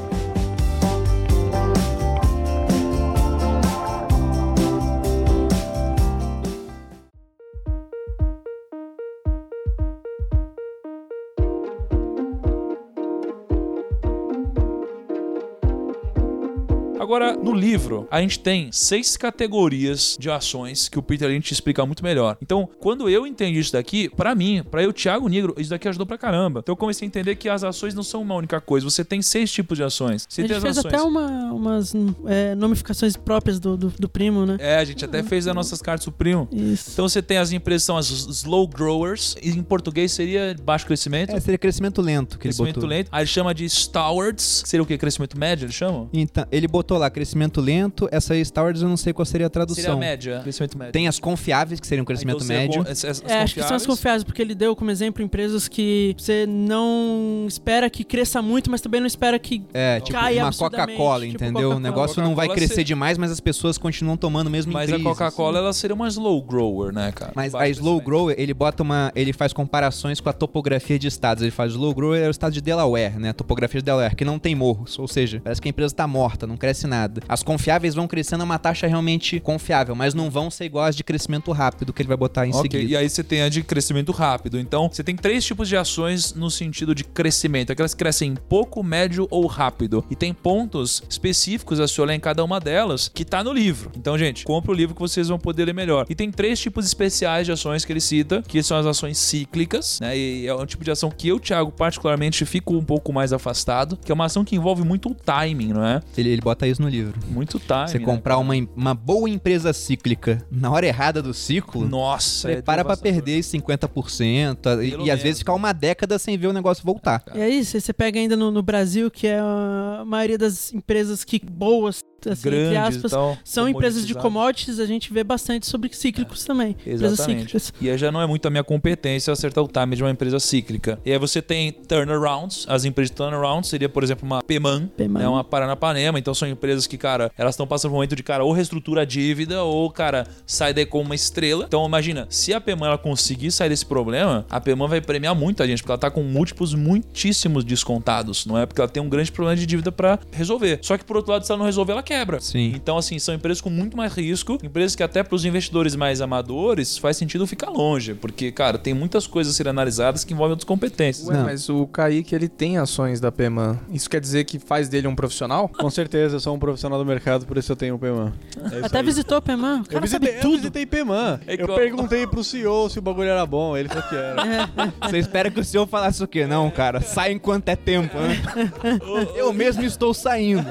Agora, no livro, a gente tem seis categorias de ações que o Peter Lynch explica muito melhor. Então, quando eu entendi isso daqui, pra mim, pra eu, Thiago Negro, isso daqui ajudou pra caramba. Então, eu comecei a entender que as ações não são uma única coisa. Você tem seis tipos de ações. Você Ele tem as fez ações. até uma, umas é, nomificações próprias do, do, do primo, né? É, a gente até fez as nossas cartas do primo. Isso. Então você tem as empresas, são as slow growers, e em português seria baixo crescimento. É, seria crescimento lento que ele crescimento botou. lento. Aí ele chama de stalwarts, que seria o quê? Crescimento médio, eles chamam? Então, ele botou lá crescimento lento, essa aí, Star Wars eu não sei qual seria a tradução. Seria a média. Crescimento médio. Tem as confiáveis, que seriam crescimento Então, médio. as- as É, acho que são as confiáveis. porque ele deu como exemplo empresas que você não espera que cresça muito, mas também não espera que. É, tipo Cai uma Coca-Cola, tipo entendeu? Coca-Cola. O negócio não vai crescer cê- demais, mas as pessoas continuam tomando mesmo em Mas a. Coca-Cola ela seria uma slow grower, né, cara? Mas a Slow. Grower, ele bota uma. Ele faz comparações com a topografia de estados. Ele faz Slow Grower é o estado de Delaware, né? A topografia de Delaware, que não tem morros. Ou seja, parece que a empresa tá morta, não cresce nada. As confiáveis vão crescendo a uma taxa realmente confiável, mas não vão ser igual as de crescimento rápido que ele vai botar em Ok, seguida. E aí você tem a de crescimento rápido. Então, você tem três tipos de ações no sentido de crescimento. Aquelas que crescem pouco, médio ou rápido. E tem pontos específicos a se olhar em cada uma delas que tá no livro. Então, gente, compra o livro que vocês vão poder ler melhor. E tem três tipos especiais de ações que ele cita, que são as ações cíclicas, né? E é um tipo de ação que eu, Thiago, particularmente fico um pouco mais afastado, que é uma ação que envolve muito o timing, não é? Ele, ele bota isso no livro. Muito timing. Você né, comprar cara? uma, uma boa empresa cíclica na hora errada do ciclo, Nossa, é prepara pra devastador. perder esses 50% e, Pelo e às vezes ficar uma década sem ver o negócio voltar. E aí, você você pega ainda no, no Brasil, que é a maioria das empresas que boas, assim, entre Grandes aspas, e tal, são empresas de comoditizadas. commodities, a gente vê bastante sobre cíclicos também. Empresas Exatamente. cíclicas. E aí já não é muito a minha competência acertar o time de uma empresa cíclica. E aí você tem turnarounds. As empresas de turnaround seria, por exemplo, uma Peman, Peman. né, uma Paranapanema. Então são empresas que, cara, elas estão passando por um momento de, cara, ou reestrutura a dívida ou, cara, sai daí como uma estrela. Então imagina, se a Peman ela conseguir sair desse problema, a Peman vai premiar muita gente, porque ela tá com múltiplos muitíssimos descontados. Não é porque ela tem um grande problema de dívida pra resolver. Só que por outro lado, se ela não resolver, ela quebra. Sim. Então, assim, são empresas com muito mais risco, empresas que até para os investidores mais amadores faz sentido ficar longe, porque, cara, tem muitas coisas a serem analisadas que envolvem outras competências. Ué, Não. mas o Kaique, ele tem ações da PEMAN. Isso quer dizer que faz dele um profissional? Com certeza, eu sou um profissional do mercado, por isso eu tenho o PEMAN. É Até aí. visitou o Peman. O Eu visitei, sabe eu tudo. visitei PEMAN. É eu igual- perguntei pro CEO se o bagulho era bom, ele falou que era. Você espera que o senhor falasse o quê? Não, cara, sai enquanto é tempo, né? Eu mesmo estou saindo.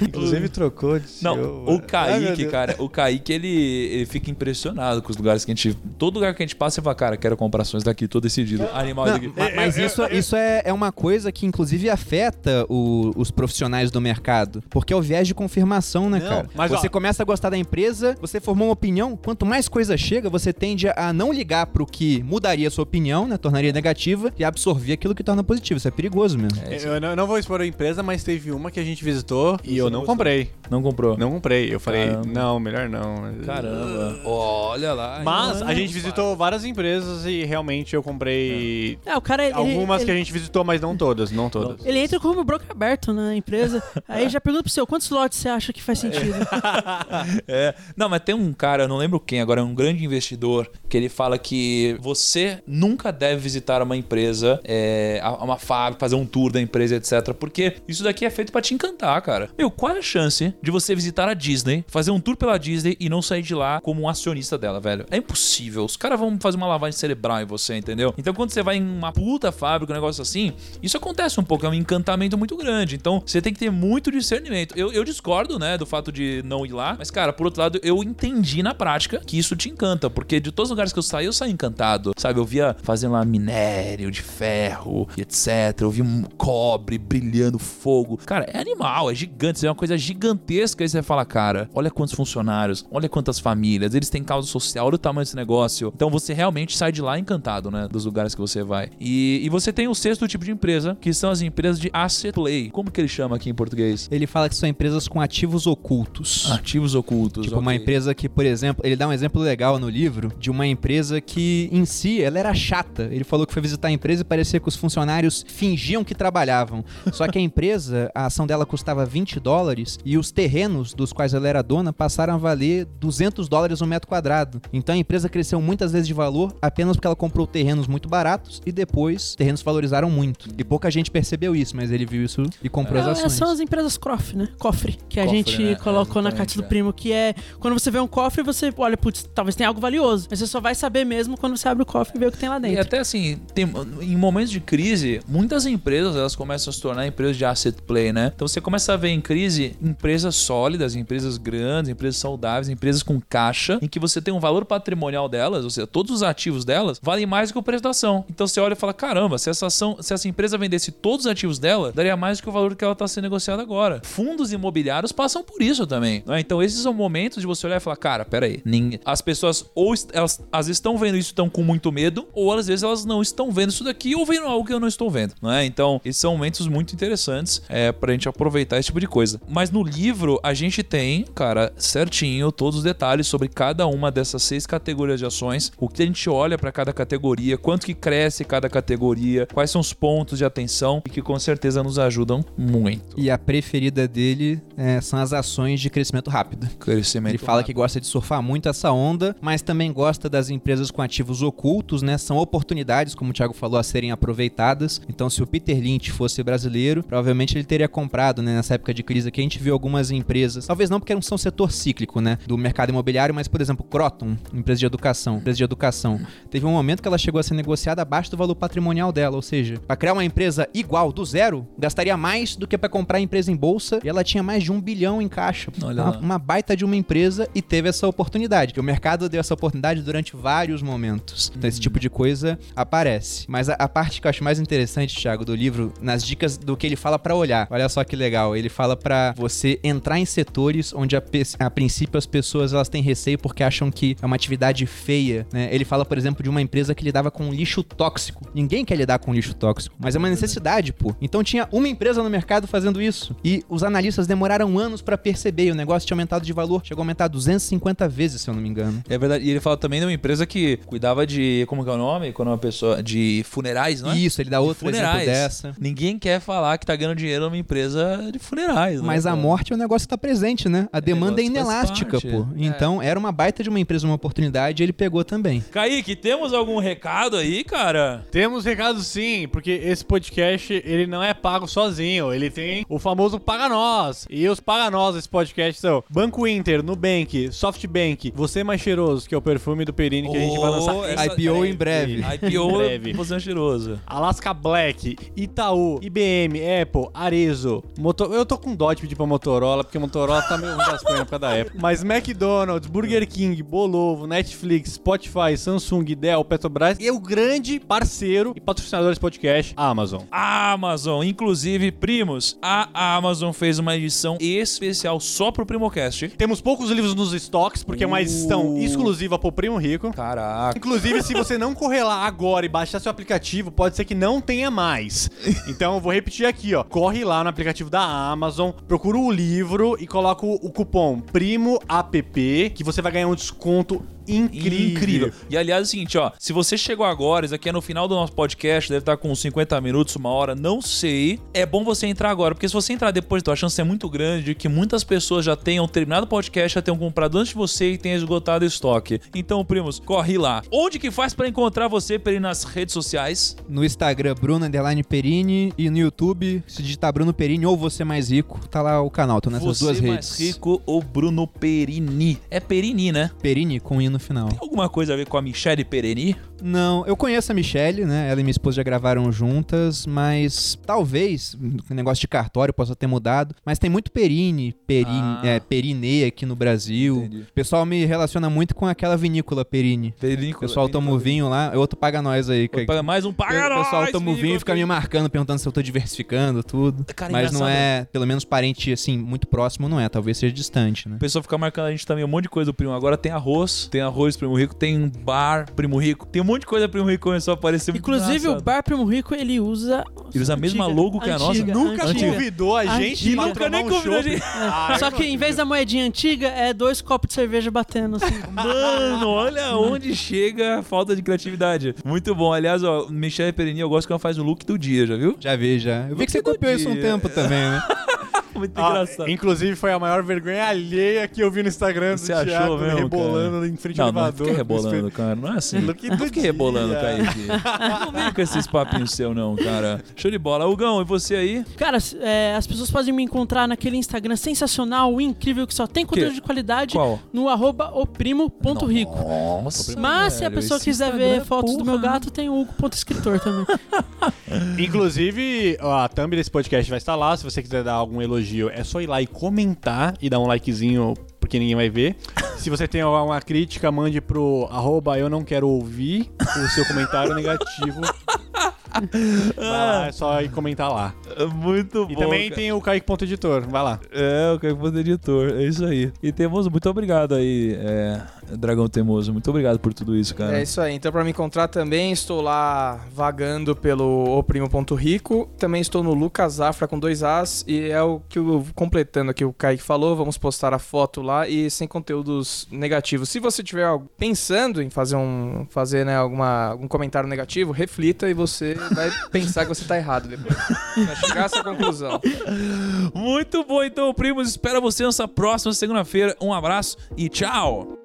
Inclusive trocou de Não, CEO. o Ai, meu Kaique, Deus. cara, o Kaique, ele, ele fica impressionado com os lugares que a gente. Todo lugar que a gente passa, você fala, cara, quero comprar ações daqui, tô decidido. Animal Não, daqui. ma- mas isso, isso é, é uma coisa que inclusive afeta o- os profissionais do mercado. Porque é o viés de confirmação, né, Não, cara? mas, você ó- começa a gostar da empresa, você formou uma opinião, quanto mais coisa chega, você tende a não ligar pro que mudaria a sua opinião, né? Tornaria negativa e absorver aquilo que torna positivo. Isso é perigoso mesmo. Eu não, não vou expor a empresa, mas teve uma que a gente visitou e eu não gostou? Comprei. Não comprou. Não comprei. Eu falei, Caramba. não, melhor não. Caramba. Olha lá. Mas Mano, a gente visitou várias empresas e realmente eu comprei É, o cara. Ele, algumas ele, que a gente visitou, mas não todas, não todas. Ele entra como broker aberto na empresa. aí já pergunta pro seu, quantos lotes você acha que faz sentido? É. Não, mas tem um cara, eu não lembro quem, agora é um grande investidor, que ele fala que você nunca deve visitar uma empresa, é, a- uma fábrica, fazer um tour da empresa, etc. Porque isso daqui é feito pra te encantar, cara. Meu, qual é a chance de você visitar a Disney, fazer um tour pela Disney e não sair de lá como um acionista dela, velho? É impossível. Os caras vão fazer uma lavagem cerebral em você, entendeu? Então quando você vai em uma puta fábrica, um negócio assim, isso acontece um pouco, é um encantamento muito grande. Então você tem que ter muito discernimento. Eu, eu discordo, né, do fato de não ir lá, mas cara, por outro lado, eu entendi na prática que isso te encanta, porque de todos os lugares que eu saí, eu saí encantado, sabe? Eu via fazendo lá minério de ferro, e etc. Eu vi um cobre brilhando fogo. Cara, é animal, é gigante, é uma coisa gigantesca. Aí você fala, cara, olha quantos funcionários, olha quantas famílias, eles têm causa social, olha o tamanho desse negócio. Então você realmente sai de lá encantado, né, dos lugares que você vai. E, e você tem o sexto tipo de empresa, que são as empresas de asset play. Como que ele chama aqui em português? Ele fala que são empresas com ativos ocultos. Ativos ocultos. Tipo, uma ok. empresa que, por exemplo, ele dá um exemplo legal no livro de uma empresa que, em si, ela era chata. Ele falou que foi visitar a empresa e parecia que os funcionários fingiam que trabalhavam. Só que a empresa, a ação dela custava 20 dólares e os terrenos dos quais ela era dona passaram a valer 200 dólares um metro quadrado. Então a empresa cresceu muitas vezes de valor apenas porque ela comprou terrenos muito baratos e depois terrenos valorizaram muito. E pouca gente percebeu isso, mas ele viu isso e comprou as É, ações. são as empresas CROF, né? Cofre. Que a Cofre, gente né? colocou na Exatamente, carta do é. primo, que é quando você vê um cofre, você olha, putz, talvez tenha algo valioso. Mas você só vai saber mesmo quando você abre o cofre e vê o que tem lá E dentro. até assim, tem- em momentos de crise, muitas empresas elas começam a se tornar empresas de asset play, né? Então você começa a ver em crise empresas sólidas, empresas grandes, empresas saudáveis, empresas com caixa, em que você tem um valor patrimonial delas, ou seja, todos os ativos delas valem mais do que o preço da ação. Então você olha e fala: caramba, se essa ação, se essa empresa vendesse todos os ativos dela, daria mais do que o valor que ela está sendo negociada agora. Fundos imobiliários passam por isso também. né? Então esses são momentos de você olhar e falar: cara, peraí, as pessoas ou elas, elas estão vendo isso estão com muito medo, ou às vezes elas não estão vendo isso daqui ou vendo algo que eu não estou vendo. Né? Então esses são momentos muito interessantes é, pra gente aproveitar esse tipo de coisa. Mas no livro a gente tem, cara, certinho todos os detalhes sobre cada uma dessas seis categorias de ações, o que a gente olha para cada categoria, quanto que cresce cada categoria, quais são os pontos de atenção e que com certeza nos ajudam muito. E a preferida dele é, são as ações de crescimento rápido. Crescimento Ele fala rápido. que gosta de surfar muito essa onda, mas também gosta das empresas com ativos ocultos, né? São oportunidades, como o Thiago falou, a serem aproveitadas. Então, se o Peter Lynch fosse brasileiro, provavelmente ele teria comprado, né? Nessa época de crise aqui, a gente viu algumas empresas, talvez não porque não são setor cíclico, né? Do mercado imobiliário, mas, por exemplo, Croton, empresa de educação. Empresa de educação. Teve um momento que ela chegou a ser negociada abaixo do valor patrimonial dela, ou seja, para criar uma empresa igual, do zero, gastaria mais do que para comprar a empresa em bolsa e ela tinha mais de um bilhão em caixa. Olha uma, lá. uma baita de uma empresa e teve essa oportunidade. Que o mercado deu essa oportunidade durante vários momentos. Então, esse tipo de coisa aparece. Mas a, a parte que eu acho mais interessante, Thiago, do livro, nas dicas do que ele fala pra olhar. Olha só que legal. Ele fala pra você entrar em setores onde a, a princípio as pessoas elas têm receio porque acham que é uma atividade feia. Né? Ele fala, por exemplo, de uma empresa que lidava com lixo tóxico. Ninguém quer lidar com lixo tóxico, mas é uma necessidade, pô. Então tinha uma empresa no mercado fazendo isso. E os analistas demoraram anos pra perceber. E o negócio tinha aumentado de valor. Chegou a aumentar 250 vezes, se eu não me engano. É verdade. E ele fala também de uma empresa que cuidava de. Como que é o nome? Quando uma pessoa. De funerais, não é? Isso, ele dá De outro exemplo funerais. dessa. Ninguém quer falar que tá ganhando dinheiro numa empresa de funerais. né, Mas a? Morte é um negócio que tá presente, né? A demanda é negócio faz inelástica, pô. Então, era uma baita de uma empresa, uma oportunidade, e ele pegou também. Kaique, temos algum recado aí, cara? Temos recado sim, porque esse podcast ele não é pago sozinho, ele tem o famoso Paga Nós. E os Paga Nós desse podcast são Banco Inter, Nubank, SoftBank, Você Mais Cheiroso, que é o perfume do Perini que a gente vai lançar Oh, essa- IPO em breve. IPO Em breve. você é cheiroso. Alaska Black, Itaú, IBM, Apple, Arezo, Moto... eu tô com dó de pedir pra Motorola, porque a Motorola tá meio ruim das pernas por causa da Apple. Mas McDonald's, Burger King, Bolovo, Netflix, Spotify, Samsung, Dell, Petrobras e o grande parceiro e patrocinador desse podcast, a Amazon. Amazon, inclusive, primos, a Amazon fez uma edição especial só pro Primocast. Temos poucos livros nos estoques, porque é uma edição Uh. exclusiva pro Primo Rico. Caraca. Inclusive, se você não correr lá agora e baixar seu aplicativo, pode ser que não tenha mais. Então, eu vou repetir aqui, ó. Corre lá no aplicativo da Amazon, procura o livro e coloca o, o cupom PRIMOAPP, que você vai ganhar um desconto incrível. Incrível. E aliás, é o seguinte, ó. Se você chegou agora, isso aqui é no final do nosso podcast, deve estar com uns 50 minutos, uma hora, não sei. É bom você entrar agora, porque se você entrar depois, então a chance é muito grande de que muitas pessoas já tenham terminado o podcast, já tenham comprado antes de você e tenham esgotado o estoque. Então, primos, corre lá. Onde que faz pra encontrar você, Peri, nas redes sociais? No Instagram, Bruno Underline Perini. E no YouTube, se digitar Bruno Perini ou Você Mais Rico, tá lá o canal. Tô nessas você duas mais redes. rico ou Bruno Perini? É Perini, né? Perini com no final. Alguma coisa a ver com a Michelle Perini? Não, eu conheço a Michelle, né? Ela e minha esposa já gravaram juntas, mas talvez o negócio de cartório possa ter mudado. Mas tem muito Perini, Perin, Ah. é, Perinê aqui no Brasil. Entendi. O pessoal me relaciona muito com aquela vinícola Perini. Perini. O pessoal toma o vinho lá, outro paga nós aí. que- Paga mais um paga o pessoal nós, toma o vinho e fica me marcando, perguntando se eu tô diversificando tudo. Cara, Mas não é, pelo menos parente assim, muito próximo não é, talvez seja distante, né? O pessoal fica marcando a gente também um monte de coisa do Primo. Agora tem arroz, tem arroz Primo Rico, tem bar Primo Rico, tem um monte de coisa Primo Rico começou a aparecer. muito Inclusive, o. Bar Primo Rico, ele usa... Ele usa a mesma antiga, logo que a nossa? antiga, Nunca antiga. convidou a gente Antiga. Nunca nem um convidou a gente. Ah, Só que em vez da moedinha antiga, é dois copos de cerveja batendo assim. Mano, olha onde chega a falta de criatividade. Muito bom. Aliás, ó, Michelle Perini, eu gosto que ela faz o look do dia, já viu? Já vi, já. Eu vi que você Look do copiou isso um dia. tempo também, né? Muito Ah, engraçado. inclusive, foi a maior vergonha alheia que eu vi no Instagram do Você achou Thiago mesmo, rebolando em frente Não, ao não elevador. fica rebolando, cara. Não é assim. Look Não do fique rebolando. Kaique. Não vem com esses papinhos seu, não, cara. Show de bola. Hugão, e você aí? Cara, é, as pessoas podem me encontrar naquele Instagram sensacional, incrível, que só tem conteúdo de qualidade Qual? no arroba oprimo.rico. Nossa. Mas se a velho, pessoa quiser Instagram ver é fotos do meu porra. gato, tem o Hugo.escritor também. Inclusive, a thumb desse podcast vai estar lá. Se você quiser dar algum elogio, é só ir lá e comentar e dar um likezinho, porque ninguém vai ver. Se você tem alguma crítica, mande pro arroba eu não quero ouvir o seu comentário negativo. Vai lá, é só ir comentar lá. Muito E bom. também cara. tem o Kaique.editor, vai lá. É, o Kaique editor, é isso aí. E temos, muito obrigado aí, é, Dragão Temoso. Muito obrigado por tudo isso, cara. É isso aí. Então, pra me encontrar também, estou lá vagando pelo oprimo.rico. Também estou no Lucas Afra com dois As. E é o que eu, completando aqui o Kaique falou, vamos postar a foto lá e sem conteúdos negativos. Se você tiver pensando em fazer um fazer né, alguma, algum comentário negativo, reflita e você vai pensar que você tá errado depois. Vai chegar a essa conclusão. Muito bom, então, primos. Espero você nessa próxima segunda-feira. Um abraço e tchau!